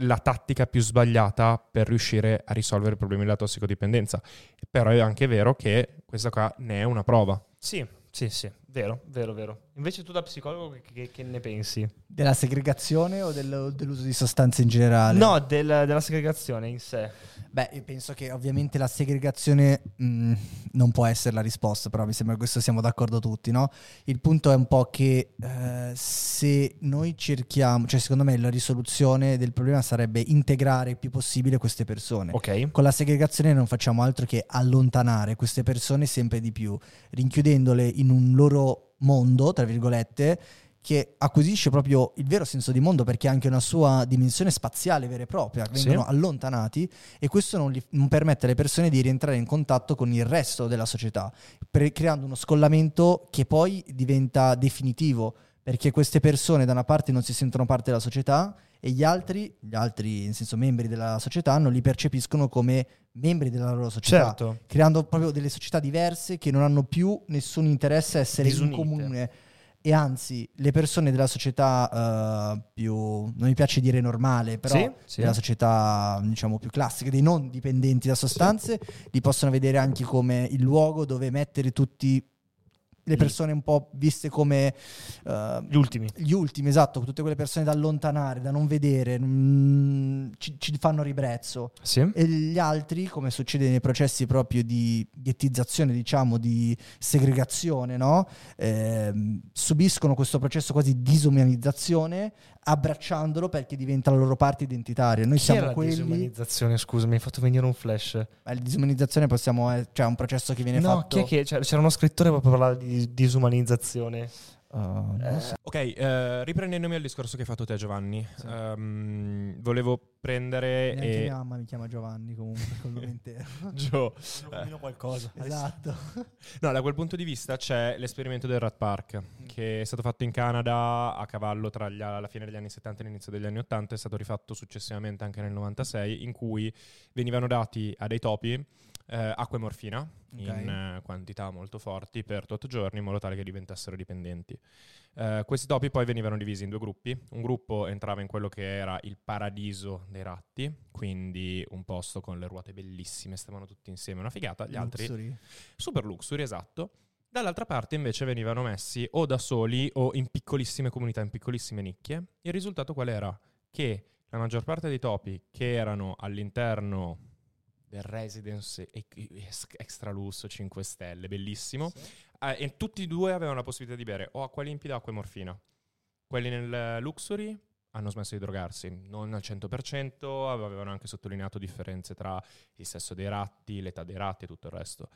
la tattica più sbagliata per riuscire a risolvere i problemi della tossicodipendenza. Però è anche vero che questa qua ne è una prova. Sì, sì, sì, vero, vero, vero. Invece tu da psicologo che, che- che ne pensi? Della segregazione o del- dell'uso di sostanze in generale? No, del- della segregazione in sé. Beh, io penso che ovviamente la segregazione mh, non può essere la risposta, però mi sembra che questo siamo d'accordo tutti, no? Il punto è un po' che eh, se noi cerchiamo, cioè secondo me la risoluzione del problema sarebbe integrare il più possibile queste persone. Ok. Con la segregazione non facciamo altro che allontanare queste persone sempre di più, rinchiudendole in un loro mondo, tra virgolette, che acquisisce proprio il vero senso di mondo perché ha anche una sua dimensione spaziale vera e propria, vengono Sì. allontanati e questo non, gli- non permette alle persone di rientrare in contatto con il resto della società, pre- creando uno scollamento che poi diventa definitivo perché queste persone da una parte non si sentono parte della società e gli altri, gli altri in senso membri della società, non li percepiscono come membri della loro società, Certo. creando proprio delle società diverse che non hanno più nessun interesse a essere Disunite. in comune. E anzi, le persone della società eh, più, non mi piace dire normale, però Sì, sì. della società diciamo più classica, dei non dipendenti da sostanze, li possono vedere anche come il luogo dove mettere tutti le Gli- persone un po' viste come eh, Gli ultimi. gli ultimi, esatto, tutte quelle persone da allontanare, da non vedere, mm, ci, ci fanno ribrezzo. Sì. E gli altri, come succede nei processi proprio di ghettizzazione, diciamo, di segregazione, no? Ehm, subiscono questo processo quasi di disumanizzazione abbracciandolo perché diventa la loro parte identitaria. Noi Chi siamo la quelli... disumanizzazione? Scusa, mi hai fatto venire un flash. Eh, La disumanizzazione possiamo... eh, cioè è un processo che viene No, fatto... chi è che c'era, c'era uno scrittore che parlava di disumanizzazione. Uh, so. Ok, eh, riprendendomi al discorso che hai fatto te Giovanni, ehm, volevo prendere... Neanche e- mia mamma mi chiama Giovanni comunque, col nome intero. Gio. qualcosa. esatto. No, da quel punto di vista c'è l'esperimento del Rat Park, che è stato fatto in Canada a cavallo tra gli- la fine degli anni 70 e l'inizio degli anni 80, è stato rifatto successivamente anche nel 96, in cui venivano dati a dei topi eh, acqua e morfina Ok. in eh, quantità molto forti per 8 giorni in modo tale che diventassero dipendenti. Eh, questi topi poi venivano divisi in due gruppi. Un gruppo entrava in quello che era il paradiso dei ratti, quindi un posto con le ruote bellissime, stavano tutti insieme, una figata. Gli altri Luxury. super luxury, esatto. Dall'altra parte invece venivano messi o da soli o in piccolissime comunità, in piccolissime nicchie. Il risultato qual era? Che la maggior parte dei topi che erano all'interno del residence extra lusso 5 stelle, bellissimo, eh, e tutti e due avevano la possibilità di bere o acqua limpida o acqua e morfina. Quelli nel luxury hanno smesso di drogarsi, non al 100%, avevano anche sottolineato differenze tra il sesso dei ratti, l'età dei ratti e tutto il resto.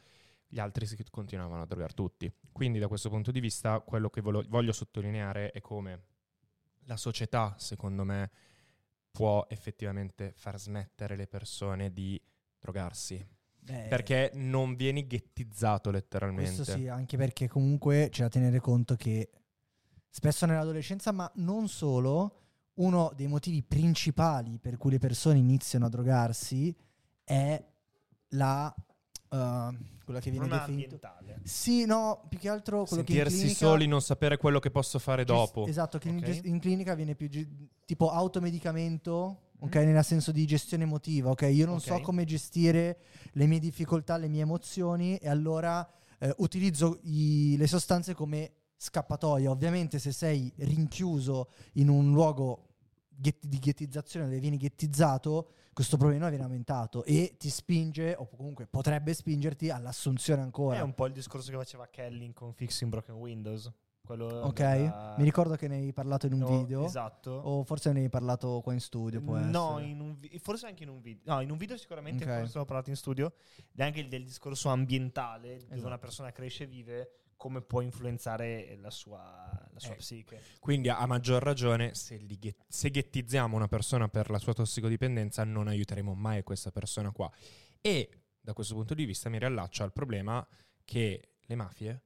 Gli altri si continuavano a drogare tutti. Quindi da questo punto di vista quello che volo- voglio sottolineare è come la società, secondo me, può effettivamente far smettere le persone di drogarsi. Beh, Perché non vieni ghettizzato letteralmente. Questo sì, anche perché comunque c'è da tenere conto che spesso nell'adolescenza, ma non solo, uno dei motivi principali per cui le persone iniziano a drogarsi è la... uh, quella che viene Problema definito... ambientale. Sì, no, più che altro quello che in Sentirsi clinica... soli, non sapere quello che posso fare dopo. Esatto, che in, Ok. ges- in clinica viene più ge- tipo automedicamento, ok, Mm. nel senso di gestione emotiva, ok? Io non so Ok. come gestire le mie difficoltà, le mie emozioni e allora eh, utilizzo i- le sostanze come scappatoia. Ovviamente se sei rinchiuso in un luogo ghet- di ghettizzazione dove vieni ghettizzato, questo problema viene aumentato e ti spinge, o comunque potrebbe spingerti all'assunzione ancora. È un po' il discorso che faceva Kelly con Fixing Broken Windows. Quello Ok, della- mi ricordo che ne hai parlato in un No, video. Esatto. O forse ne hai parlato qua in studio, può no, in un vi- forse anche in un video. No, in un video sicuramente Ok. forse ho parlato in studio. Ed anche il del discorso ambientale, dove Esatto. una persona cresce e vive, come può influenzare la sua, la sua Eh. psiche. Quindi a maggior ragione, se, li ghe- se ghettizziamo una persona per la sua tossicodipendenza, non aiuteremo mai questa persona qua. E da questo punto di vista mi riallaccio al problema che le mafie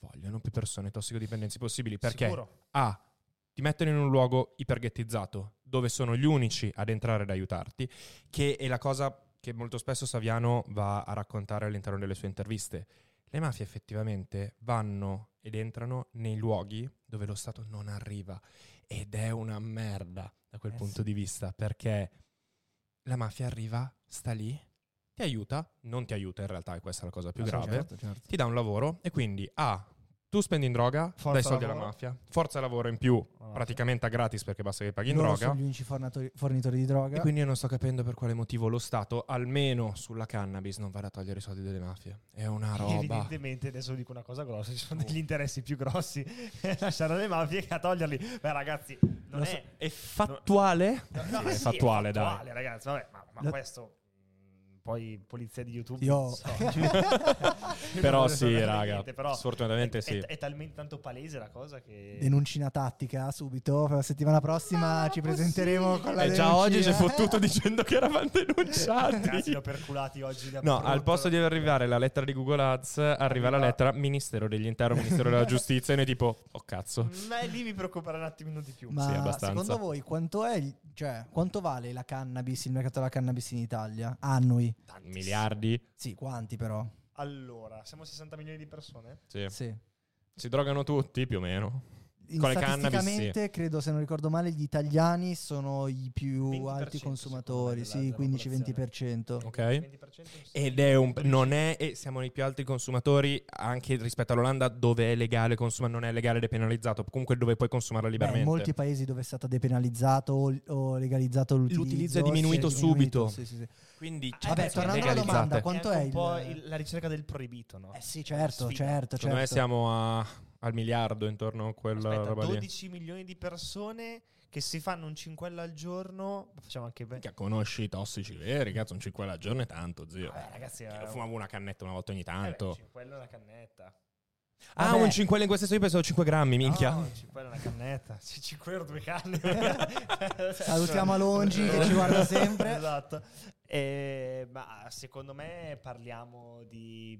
vogliono più persone tossicodipendenze possibili. Perché Sicuro. A. Ti mettono in un luogo iperghettizzato, dove sono gli unici ad entrare ad aiutarti, che è la cosa che molto spesso Saviano va a raccontare all'interno delle sue interviste. Le mafie effettivamente vanno ed entrano nei luoghi dove lo Stato non arriva ed è una merda da quel Eh punto sì. di vista perché la mafia arriva, sta lì, ti aiuta, non ti aiuta in realtà e questa è la cosa più Ah, grave, certo, certo. ti dà un lavoro e quindi A. Tu spendi in droga, Forza dai soldi alla lavoro. mafia, forza lavoro in più, Ah, praticamente a gratis perché basta che paghi in droga. sono gli unici fornatori- fornitori di droga. E quindi io non sto capendo per quale motivo lo Stato, almeno sulla cannabis, non vada a togliere i soldi delle mafie. È una roba. Evidentemente, adesso dico una cosa grossa: ci sono degli interessi più grossi a lasciare le mafie che a toglierli. Beh, ragazzi, non Lo è. È fattuale? No, Sì, no, è sì, fattuale, dai. fattuale, ragazzi. Vabbè, ma, ma questo. Poi polizia di YouTube. Io- so. Però sì, raga, niente, però sfortunatamente è, sì. È, è talmente tanto palese la cosa che. Denuncina tattica subito. Per la settimana prossima Ma ci presenteremo con la E già oggi si è fottuto dicendo che eravamo denunciati. li ho perculati oggi. da No, brutto. al posto di arrivare la lettera di Google Ads, arriva la lettera Ministero degli Interni, Ministero della Giustizia, e noi tipo, oh cazzo. Ma lì mi preoccuperà un attimino di più. Ma Sì, abbastanza. secondo voi quanto è cioè, quanto vale la cannabis, il mercato della cannabis in Italia? Annui? Miliardi? Sì, quanti però? Allora, siamo 60 milioni di persone? Sì. Sì. Si drogano tutti, più o meno. In- Con statisticamente, credo, se non ricordo male, gli italiani sono i più 20% alti consumatori, sì, della- della 15-20%. Ok. 20% sì. Ed è un. Non è. E siamo nei più alti consumatori anche rispetto all'Olanda, dove è legale consumare, non è legale ed è penalizzato. Comunque dove puoi consumarla Beh, in liberamente. molti paesi dove è stato depenalizzato o, o legalizzato l'utilizzo, L'utilizzo è diminuito diminuito. subito. Sì, sì, sì. Quindi Ah, Vabbè, perché tornando alla domanda, quanto è è il- un po' il- la ricerca del proibito, no? Eh sì, certo, Sfida. certo, Secondo me certo. siamo a- al miliardo intorno a quella Aspetta, roba lì. 12 milioni di persone che si fanno un cinquello al giorno. Facciamo anche bene. Minchia, conosci i tossici veri, cazzo, un 5 al giorno è tanto, zio. Vabbè, ragazzi, Io eh, fumavo una cannetta una volta ogni eh beh, tanto. un cinquello è una cannetta. ah, Vabbè. un 5 in questo senso io pensavo 5 grammi, minchia. No, un cinquello è una cannetta. Sì, 5 euro due canne. Salutiamo Alongi che ci guarda sempre. esatto. Eh, ma secondo me parliamo di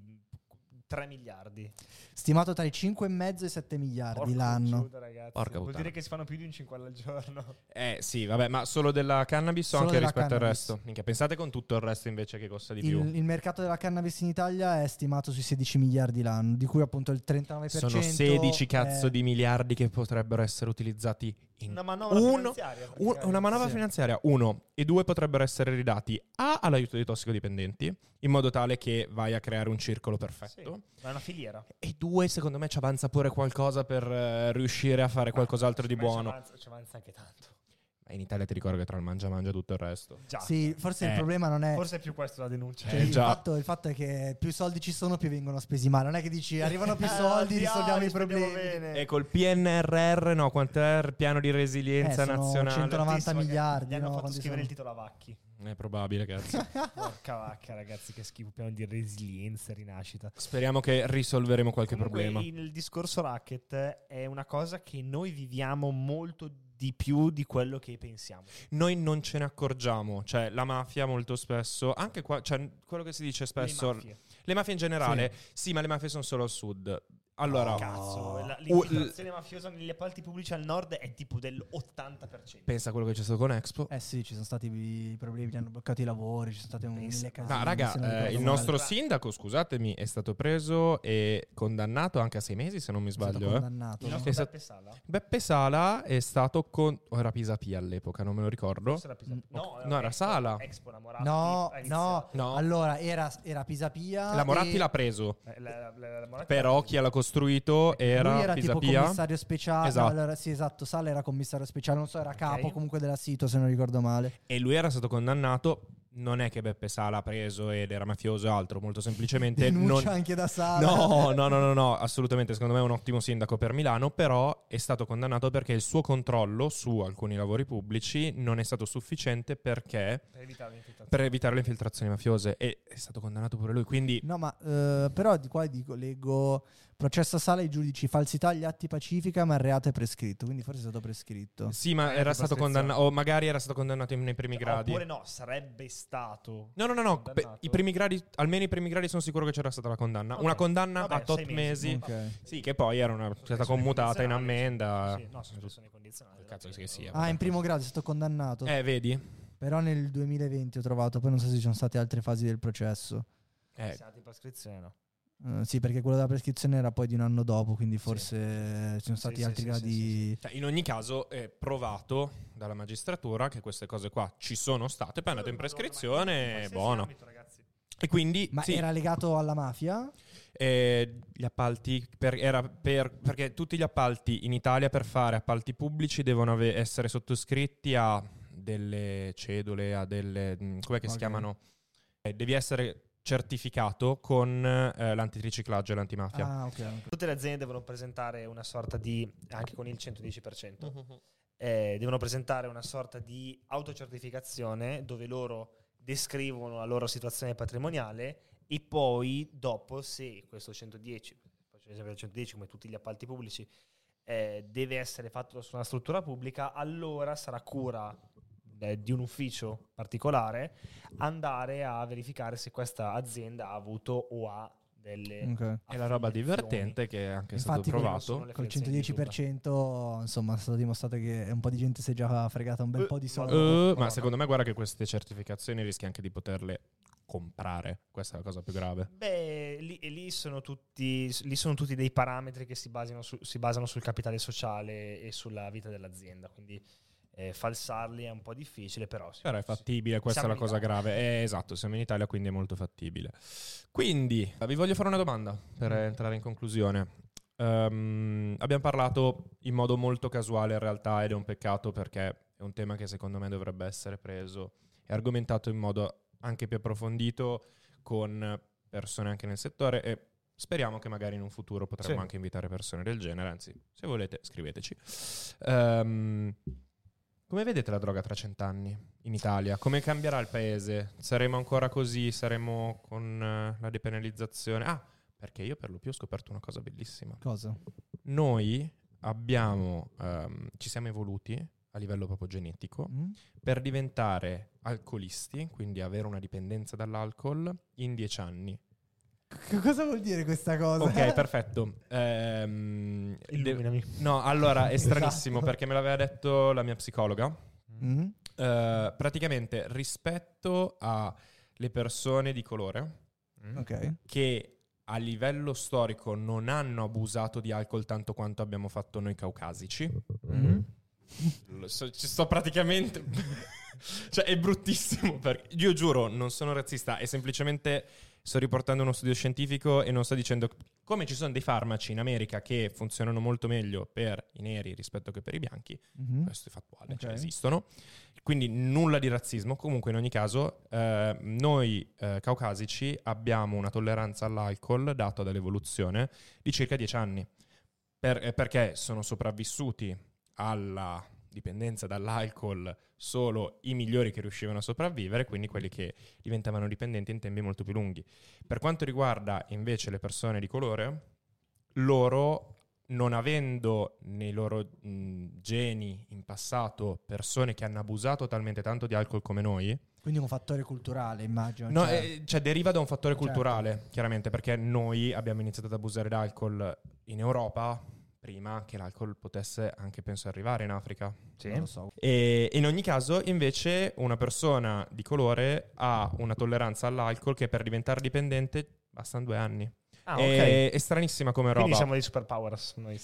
3 miliardi. Stimato tra i 5,5 e i 7 miliardi Porco l'anno. Giuda, ragazzi. Porca Vuol puttana. dire che si fanno più di un cinquello al giorno. Eh sì, vabbè, ma solo della cannabis o Solo anche rispetto al cannabis. resto? Minchia, pensate con tutto il resto invece che costa di più. Il, il mercato della cannabis in Italia è stimato sui 16 miliardi l'anno, di cui appunto il 39% Sono 16 cazzo è- di miliardi che potrebbero essere utilizzati Una manovra uno, finanziaria, un- una manovra Sì. finanziaria, uno e due potrebbero essere ridati A all'aiuto dei tossicodipendenti, in modo tale che vai a creare un circolo Sì, perfetto. ma è una filiera. E due, secondo me, ci avanza pure qualcosa per eh, riuscire a fare qualcos'altro di buono. Ci avanza, ci avanza anche tanto. Ma in Italia ti ricordo che tra il mangia mangia tutto il resto. Già. Sì, forse il Eh, problema non è... Forse è più questa la denuncia. cioè, Eh, il, fatto, il fatto è che più soldi ci sono, più vengono spesi male. Non è che dici arrivano più Eh, soldi, risolviamo i problemi. bene. E col PNRR, no, quant'è il piano di Eh, resilienza sono nazionale? 190 Altissimo, che miliardi, Gli hanno no, fatto scrivere sono? il titolo a Vacchi. È probabile, cazzo. Porca vacca, ragazzi, che schifo. Piano di resilienza e rinascita. Speriamo che risolveremo qualche Comunque, problema. Il discorso racket è una cosa che noi viviamo molto di più di quello che pensiamo. Noi non ce ne accorgiamo, cioè la mafia molto spesso, anche qua, cioè, quello che si dice spesso, Le mafie. le mafie in generale, sì. ma le mafie sono solo al sud. Allora, Oh, cazzo, la- Uh, l'infiltrazione mafiosa negli appalti pubblici al nord è tipo dell'80%. pensa a quello che c'è stato con Expo. Eh sì, ci sono stati i problemi, gli hanno bloccato i lavori, ci sono state un mille casini. No, raga, eh, il male. nostro sindaco, scusatemi, è stato preso e condannato anche a sei mesi, se non mi È stato sbaglio. eh. condannato. Il no? nostro È Beppe Sala? Beppe Sala è stato con... o era Pisapia all'epoca, non me lo ricordo. Era Pisa- Mm. No, No, era Expo- Sala. Expo, la Moratti No, ha no. No. Allora, era, era Pisapia. La Moratti e l'ha preso, Eh, la- la- la Moratti però chi l'ha costruito era, lui era tipo Pisapia. commissario speciale. Esatto. allora, sì, esatto. Sala era commissario speciale. Non so, era capo comunque della sito, se non ricordo male. E lui era stato condannato non è che Beppe Sala ha preso ed era mafioso e altro, molto semplicemente Denuncia non... anche da Sala. No, no, no, no, no, assolutamente. Secondo me è un ottimo sindaco per Milano, però è stato condannato perché il suo controllo su alcuni lavori pubblici non è stato sufficiente perché Per evitare l'infiltrazione. per evitare le infiltrazioni mafiose e è stato condannato pure lui. Quindi No, ma eh, però di qua dico, leggo processo a sala ai giudici, falsità agli atti pacifica, ma il reato è prescritto, quindi forse è stato prescritto. sì, ma era stato condannato, o magari era stato condannato nei primi gradi. Oppure no, sarebbe stato. No, no, no, no. pe- i primi gradi, almeno i primi gradi sono sicuro che c'era stata la condanna. Ok. Una condanna Vabbè, a tot mesi. mesi. Ok. Sì, che poi era una, stata commutata in ammenda. Sì, no, sospensione condizionale. Cazzo che sia. Ah, in primo grado è stato condannato. Eh, vedi? Però nel 2020 ho trovato, poi non so se ci sono state altre fasi del processo. Eh, Siamo in prescrizione, no? Eh, sì, perché quello della prescrizione era poi di un anno dopo, quindi forse ci sono Sì, stati sì, altri sì, gradi. sì, Cioè, in ogni caso è provato dalla magistratura che queste cose qua ci sono state, poi è andato in prescrizione, buono. E quindi Ma sì, era legato alla mafia? eh, gli appalti, per- era per- perché tutti gli appalti in Italia per fare appalti pubblici devono ave- essere sottoscritti a delle cedole, a delle... mh, com'è che si chiamano? Eh, devi essere certificato con eh, l'antiriciclaggio e l'antimafia. Ah, ok. ok. Tutte le aziende devono presentare una sorta di, anche con il 110%, eh, devono presentare una sorta di autocertificazione dove loro descrivono la loro situazione patrimoniale e poi dopo se questo 110, faccio l'esempio del 110 come tutti gli appalti pubblici, eh, deve essere fatto su una struttura pubblica, allora sarà cura di un ufficio particolare andare a verificare se questa azienda ha avuto o ha delle Ok. E la roba divertente che è anche Infatti, stato quello provato. Col frizioni di 110% insomma è stato dimostrato che un po' di gente si è già fregata un bel Eh, po' di soldi. Madonna. ma secondo me guarda che queste certificazioni rischi anche di poterle comprare. Questa è la cosa più grave. Beh, lì, lì, sono tutti, lì sono tutti dei parametri che si basano, su- si basano sul capitale sociale e sulla vita dell'azienda, quindi eh, falsarli è un po' difficile, però... sì, Però è sì. fattibile, questa Siamo è la cosa Italia. grave. Eh, esatto, siamo in Italia, quindi è molto fattibile. Quindi, vi voglio fare una domanda per entrare in conclusione. Ehm, abbiamo parlato in modo molto casuale in realtà ed è un peccato perché è un tema che secondo me dovrebbe essere preso e argomentato in modo anche più approfondito con persone anche nel settore e speriamo che magari in un futuro potremo Sì. anche invitare persone del genere, anzi se volete scriveteci. Ehm, come vedete la droga tra cent'anni in Italia? Come cambierà il paese? Saremo ancora così? Saremo con eh, la depenalizzazione? Ah, perché io per lo più ho scoperto una cosa bellissima. Cosa? Noi abbiamo, ehm, ci siamo evoluti a livello proprio genetico Mm? per diventare alcolisti, quindi avere una dipendenza dall'alcol in dieci anni. C- cosa vuol dire questa cosa? Ok, perfetto. Ehm, Illuminami. no, allora è stranissimo Esatto. perché me l'aveva detto la mia psicologa. Mm? Eh, praticamente rispetto alle persone di colore Mm. Ok. che a livello storico non hanno abusato di alcol tanto quanto abbiamo fatto noi caucasici. Mm? Lo so- ci sto praticamente. cioè, è bruttissimo. Perché io giuro, non sono razzista, è semplicemente. Sto riportando uno studio scientifico e non sto dicendo come ci sono dei farmaci in America che funzionano molto meglio per i neri rispetto che per i bianchi. Mhm. Questo è fattuale, cioè Ok. esistono. Quindi nulla di razzismo. Comunque, in ogni caso, eh, noi eh, caucasici abbiamo una tolleranza all'alcol data dall'evoluzione di circa 10 anni. Per- eh, perché sono sopravvissuti alla dipendenza dall'alcol solo i migliori che riuscivano a sopravvivere, quindi quelli che diventavano dipendenti in tempi molto più lunghi. Per quanto riguarda invece le persone di colore, loro non avendo nei loro mh, geni in passato persone che hanno abusato talmente tanto di alcol come noi, Quindi un fattore culturale, immagino. No, cioè- eh, cioè deriva da un fattore Certo. culturale, chiaramente, perché noi abbiamo iniziato ad abusare d'alcol in Europa prima che l'alcol potesse anche, penso, arrivare in Africa. Sì. non lo so. E in ogni caso, invece, una persona di colore ha una tolleranza all'alcol che per diventare dipendente bastano due anni. Ah, ok. è, è stranissima come roba. Quindi siamo dei superpowers noi.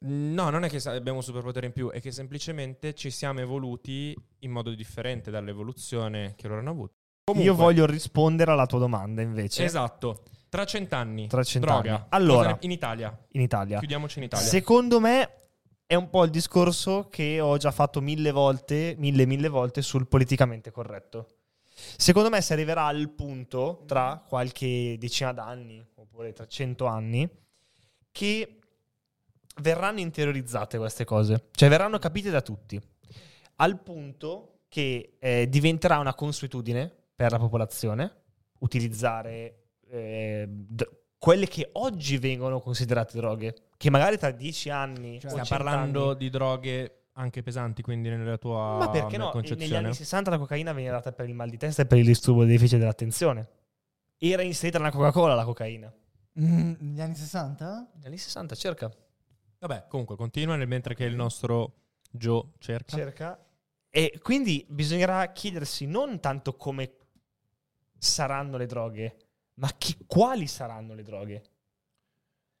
No, non è che abbiamo un superpotere in più, è che semplicemente ci siamo evoluti in modo differente dall'evoluzione che loro hanno avuto. Io Comunque- voglio rispondere alla tua domanda invece. Esatto. Tra cent'anni. Tra cent'anni. Droga. Allora. Ne- in Italia. In Italia. Chiudiamoci in Italia. Secondo me è un po' il discorso che ho già fatto mille volte, mille mille volte sul politicamente corretto. Secondo me si arriverà al punto tra qualche decina d'anni, oppure tra cento anni, che verranno interiorizzate queste cose, cioè verranno capite da tutti, al punto che eh, diventerà una consuetudine per la popolazione utilizzare eh, d- quelle che oggi vengono considerate droghe, che magari tra dieci anni... Cioè, Stiamo 100 parlando anni- di droghe anche pesanti, quindi nella tua Ma perché no? concezione. Negli anni 60 la cocaina veniva data per il mal di testa e per il disturbo del deficit dell'attenzione. Era inserita nella Coca-Cola la cocaina. Mm, negli anni 60? Negli anni 60 cerca. Vabbè, comunque continua nel mentre che il nostro Joe cerca. Cerca. E quindi bisognerà chiedersi non tanto come saranno le droghe, ma chi- quali saranno le droghe.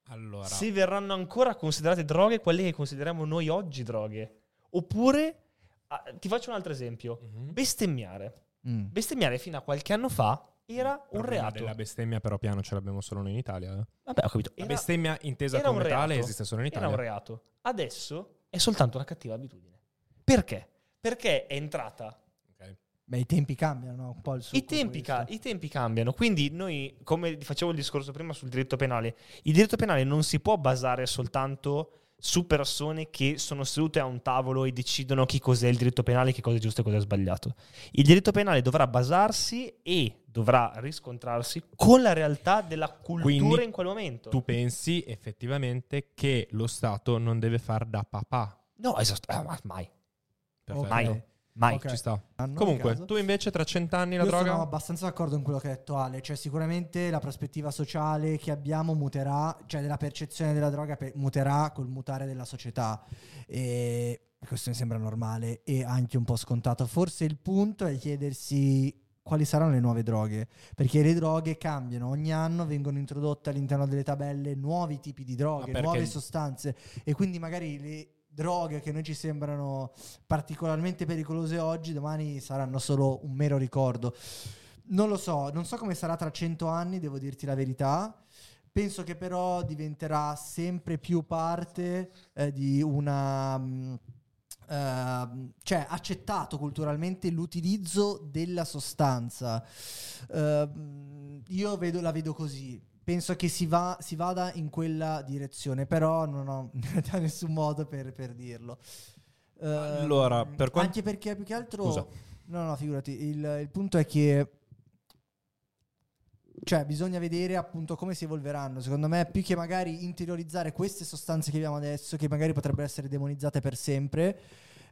Allora, Se verranno ancora considerate droghe quelle che consideriamo noi oggi droghe. Oppure, ah, ti faccio un altro esempio, Mhm. bestemmiare. Mm. Bestemmiare fino a qualche anno fa era un Problema reato. della bestemmia però piano ce l'abbiamo solo noi in Italia. eh. Vabbè, ho capito. La Era- bestemmia intesa era come tale esiste solo in Era Italia. un reato. Adesso è soltanto una cattiva abitudine. Perché? Perché è entrata. Beh, i tempi cambiano, no? Un po' il succo I tempi, ca- I tempi cambiano. Quindi noi, come facevo il discorso prima sul diritto penale, il diritto penale non si può basare soltanto su persone che sono sedute a un tavolo e decidono chi cos'è il diritto penale, che cosa è giusto e cosa è sbagliato. Il diritto penale dovrà basarsi e dovrà riscontrarsi con la realtà della cultura Quindi in quel momento. Tu pensi effettivamente che lo Stato non deve far da papà? No, esatto. eh, ma mai. Perfetto. Mai. Mai. Ok. Ci sta. Comunque, in tu invece tra cent'anni la Io droga? sono abbastanza d'accordo con quello che ha detto Ale, cioè sicuramente la prospettiva sociale che abbiamo muterà, cioè della percezione della droga pe- muterà col mutare della società e questo mi sembra normale e anche un po' scontato. Forse il punto è chiedersi quali saranno le nuove droghe, perché le droghe cambiano, ogni anno vengono introdotte all'interno delle tabelle nuovi tipi di droghe, nuove sostanze e quindi magari le droghe che noi ci sembrano particolarmente pericolose oggi, domani saranno solo un mero ricordo. Non lo so, non so come sarà tra cento anni, devo dirti la verità. Penso che però diventerà sempre più parte eh, di una... ehm, cioè accettato culturalmente l'utilizzo della sostanza. Ehm, io vedo, la vedo così. Penso che si, va, si vada in quella direzione, però non ho da nessun modo per, per dirlo. Ehm, Allora, per quan- Anche perché più che altro... Scusa. No, no, figurati. Il, il punto è che. Cioè, bisogna vedere appunto come si evolveranno. Secondo me, più che magari interiorizzare queste sostanze che abbiamo adesso, che magari potrebbero essere demonizzate per sempre,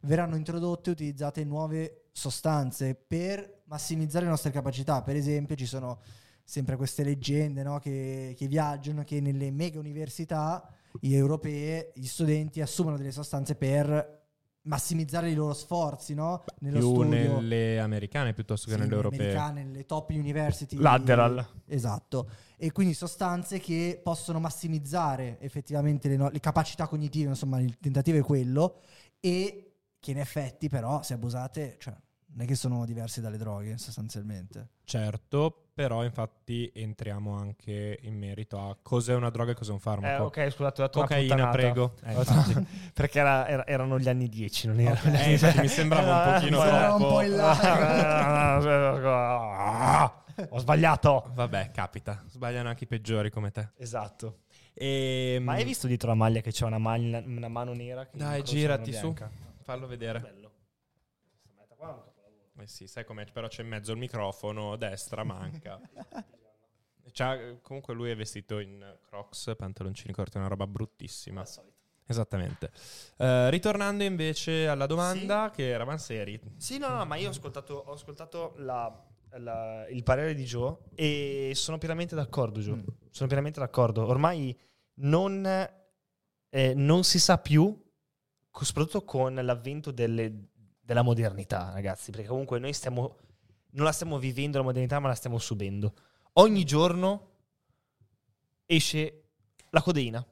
verranno introdotte e utilizzate nuove sostanze per massimizzare le nostre capacità. Per esempio, ci sono sempre queste leggende no, che, che viaggiano, che nelle mega università europee gli studenti assumono delle sostanze per massimizzare i loro sforzi no? nello più studio. nelle americane piuttosto che Sì, nelle europee. americane, nelle top university. Lateral. Esatto. E quindi sostanze che possono massimizzare effettivamente le, no- le capacità cognitive, insomma, il tentativo è quello, e che in effetti però, se abusate, cioè, non è che sono diverse dalle droghe, sostanzialmente. Certo, però infatti entriamo anche in merito a cos'è una droga e cos'è un farmaco. Eh, ok, scusate, ho una Cocaina, puttanata. prego. Eh, infatti. perché era- era- erano gli anni 10, non era... Eh, infatti mi sembrava un pochino Sembrava un troppo. po' in Ho sbagliato. Vabbè, capita. Sbagliano anche i peggiori come te. Esatto. E... Ma hai visto dietro la maglia che c'è una, maglia- una mano nera? che Dai, girati una su. Fallo vedere. Bello. Questa meta qua è un capolavoro. Eh sì, sai com'è? Però c'è in mezzo il microfono, destra manca. C'ha- comunque lui è vestito in crocs, pantaloncini corti, una roba bruttissima. Al solito. Esattamente. Eh, ritornando invece alla domanda, che eravamo seri. Sì, no, no, ma io ho ascoltato, ho ascoltato la- la- il parere di Joe e sono pienamente d'accordo, Joe. Mm. Sono pienamente d'accordo. Ormai non, eh, non si sa più, soprattutto con l'avvento delle- della modernità, ragazzi, perché comunque noi stiamo, non la stiamo vivendo la modernità, ma la stiamo subendo. Ogni giorno esce la codeina.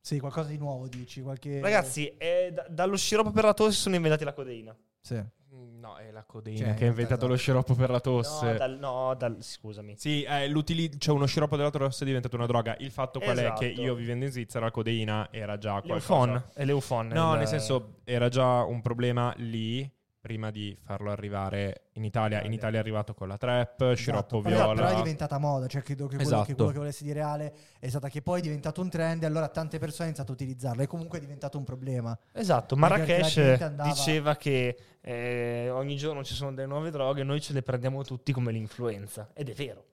Sì, qualcosa di nuovo dici, qualche... Ragazzi, eh, da- dallo sciroppo per la tosse sono inventati la codeina. Sì. No, è la codeina Cioè, che ha inventato esatto. lo sciroppo per la tosse. No, dal, no, dal- scusami. Sì, eh, l'utili- cioè uno sciroppo della tosse è diventato una droga. Il fatto qual è che Esatto. io vivendo in Svizzera la codeina era già qualcosa. L'Eufon. È l'Eufon. No, il- nel senso era già un problema lì prima di farlo arrivare in Italia. In Italia. È arrivato con la trap, sciroppo Esatto, però, viola. però è diventata moda, cioè credo che quello, Esatto. che quello che volesse dire Ale è stata che poi è diventato un trend e allora tante persone hanno iniziato a utilizzarlo e comunque è diventato un problema. Esatto, Marrakesh andava- diceva che eh, ogni giorno ci sono delle nuove droghe e noi ce le prendiamo tutti come l'influenza. Ed è vero.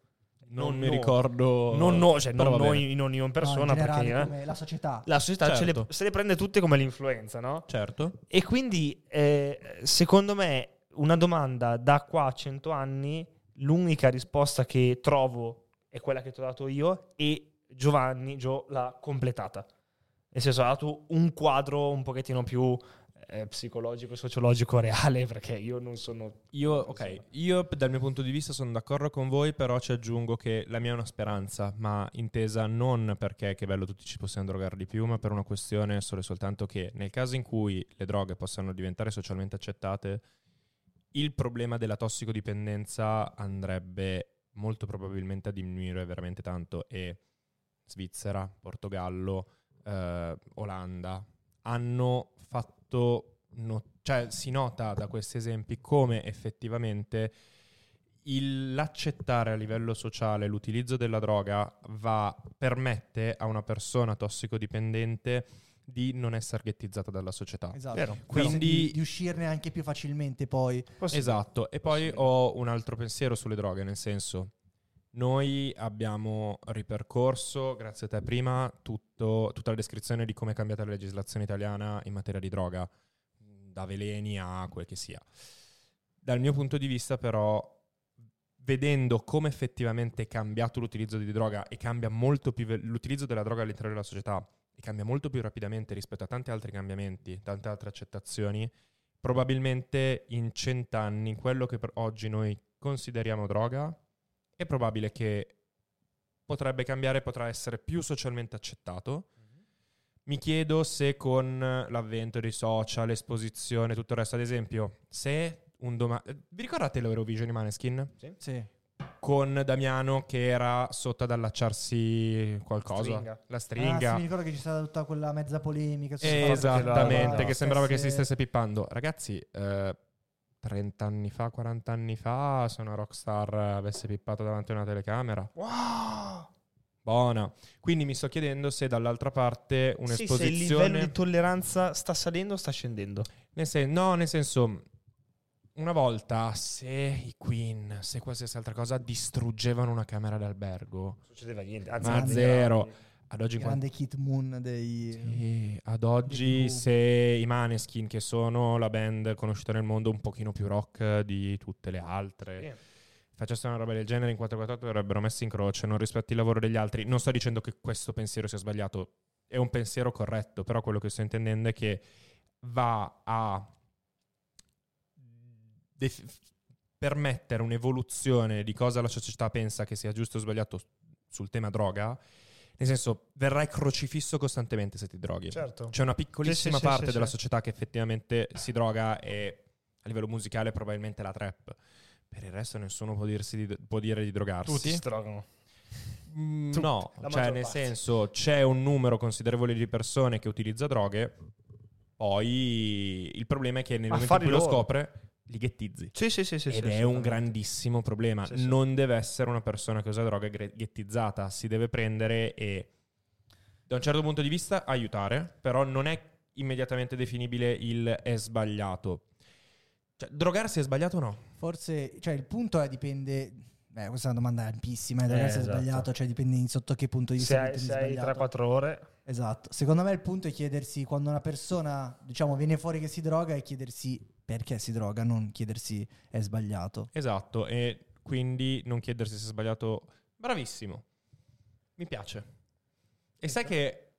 Non, non mi no. ricordo. Non, no, cioè, non noi, non io in persona, No, in generale, perché eh, come la società. la società ce, Certo. le, se le prende tutte come l'influenza, no? Certo. E quindi, eh, secondo me, una domanda da qua a 100 anni, l'unica risposta che trovo è quella che ti ho dato io e Giovanni, Gio, l'ha completata. Nel senso, ha dato un quadro un pochettino più eh, psicologico e sociologico reale, perché io non sono... Io, ok, io dal mio punto di vista sono d'accordo con voi, però ci aggiungo che la mia è una speranza, ma intesa non perché che bello tutti ci possiamo drogare di più, ma per una questione solo e soltanto che nel caso in cui le droghe possano diventare socialmente accettate, il problema della tossicodipendenza andrebbe molto probabilmente a diminuire veramente tanto e Svizzera, Portogallo, eh, Olanda hanno fatto, no- cioè si nota da questi esempi come effettivamente il- l'accettare a livello sociale l'utilizzo della droga va, permette a una persona tossicodipendente di non essere ghettizzata dalla società. Esatto. Vero. Quindi- di, di uscirne anche più facilmente poi. Esatto, e poi ho un altro pensiero sulle droghe, nel senso, noi abbiamo ripercorso, grazie a te prima, tutto- tutta la descrizione di come è cambiata la legislazione italiana in materia di droga, da veleni a quel che sia. Dal mio punto di vista però, vedendo come effettivamente è cambiato l'utilizzo di droga e cambia molto più ve- l'utilizzo della droga all'interno della società e cambia molto più rapidamente rispetto a tanti altri cambiamenti, tante altre accettazioni, probabilmente in cent'anni quello che oggi noi consideriamo droga è probabile che potrebbe cambiare, potrà essere più socialmente accettato. Mi chiedo se con l'avvento dei social, l'esposizione, tutto il resto, ad esempio, se un domani... Vi ricordate l'Eurovision di Maneskin? Sì. Con Damiano che era sotto ad allacciarsi qualcosa. Stringa. La Ah, stringa. sì, mi ricordo che c'è stata tutta quella mezza polemica. Eh, cosa Esattamente, che che sembrava che si stesse- stesse pippando. Ragazzi, eh, 30 anni fa, 40 anni fa, se una rockstar avesse pippato davanti a una telecamera, Wow! buona. Quindi mi sto chiedendo se dall'altra parte Sì, se il un'esposizione... livello di tolleranza sta salendo o sta scendendo? Nel sen- no, nel senso, una volta se i Queen, se qualsiasi altra cosa distruggevano una camera d'albergo, Non succedeva niente. Ma grandi, zero. Ad oggi grande Kit Moon dei... Sì, ad oggi se i Maneskin, che sono la band conosciuta nel mondo un pochino più rock di tutte le altre, Sì. facessero una roba del genere in 448 verrebbero messi in croce, non rispetti il lavoro degli altri. Non sto dicendo che questo pensiero sia sbagliato, è un pensiero corretto, però quello che sto intendendo è che va a def- permettere un'evoluzione di cosa la società pensa che sia giusto o sbagliato sul tema droga. Nel senso, verrai crocifisso costantemente se ti droghi. Certo. C'è una piccolissima Sì, sì, parte sì, della società che effettivamente si droga e a livello musicale probabilmente la trap. Per il resto nessuno può, di- può dire di drogarsi. Tutti si drogano. Mm, no, cioè nel parte. senso c'è un numero considerevole di persone che utilizza droghe, poi il problema è che nel Ma momento in cui fari lo loro. scopre li ghettizzi. Sì, sì, sì. sì Ed sì, è un grandissimo problema. Sì, sì. Non deve essere una persona che usa droga ghettizzata, si deve prendere e da un certo punto di vista aiutare, però non è immediatamente definibile il è sbagliato. Cioè, drogarsi è sbagliato o no? Forse, cioè il punto è dipende... Beh, questa è una domanda ampissima, eh, deve Eh, essere esatto. sbagliato, cioè dipende in sotto che punto di vista hai, ritieni se hai sbagliato. 3-4 ore, Esatto. Secondo me il punto è chiedersi quando una persona, diciamo, viene fuori che si droga e chiedersi perché si droga, non chiedersi è sbagliato. Esatto, e quindi non chiedersi se è sbagliato. Bravissimo. Mi piace. E sai che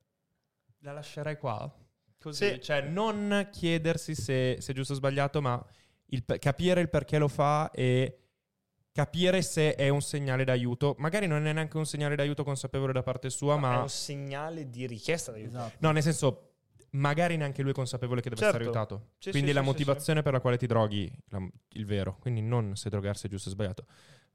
la lascerei qua? Così, Sì. cioè non chiedersi se, se è giusto o sbagliato, ma il capire il perché lo fa e capire se è un segnale d'aiuto. Magari non è neanche un segnale d'aiuto consapevole da parte sua, è ma un segnale di richiesta d'aiuto. Esatto. no, nel senso magari neanche lui è consapevole che deve Certo. essere aiutato. Sì, Quindi sì, la motivazione per la quale ti droghi, la- il vero, quindi non se drogarsi è giusto o sbagliato.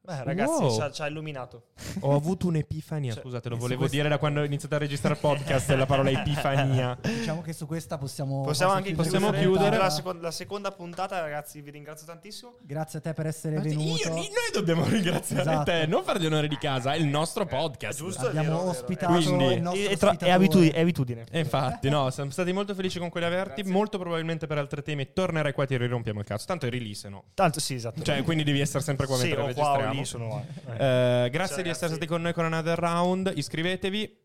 Beh, ragazzi, Wow. ci ha- ci ha illuminato. Ho avuto un'epifania, Cioè, scusate, lo volevo questo- dire da quando ho iniziato a registrare il podcast, la parola epifania. Diciamo che su questa possiamo, Possiamo anche chiudere possiamo chiudere. la, seconda, la seconda puntata, ragazzi. Vi ringrazio tantissimo. Grazie a te per essere Io- venuto. noi dobbiamo ringraziare Esatto. te, non fargli onore di casa, è il nostro podcast. giusto. Abbiamo vero, ospitato Quindi- il nostro E- tra- è, abitudine, è abitudine. E infatti, no, siamo stati molto felici con quelli aperti. Molto probabilmente per altri temi tornerai qua e ti rirompiamo il cazzo. Tanto è release, no? Tanto sì, esatto. Cioè, quindi devi essere sempre qua sì, mentre o registriamo. Lì sono. eh. Eh, grazie Ciao, di essere stati con noi con Another Round. Iscrivetevi.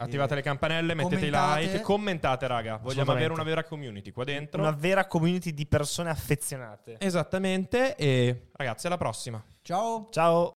Attivate le campanelle, mettete i like, commentate, raga. Vogliamo avere una vera community qua dentro. Una vera community di persone affezionate. Esattamente. E ragazzi, alla prossima. Ciao. Ciao.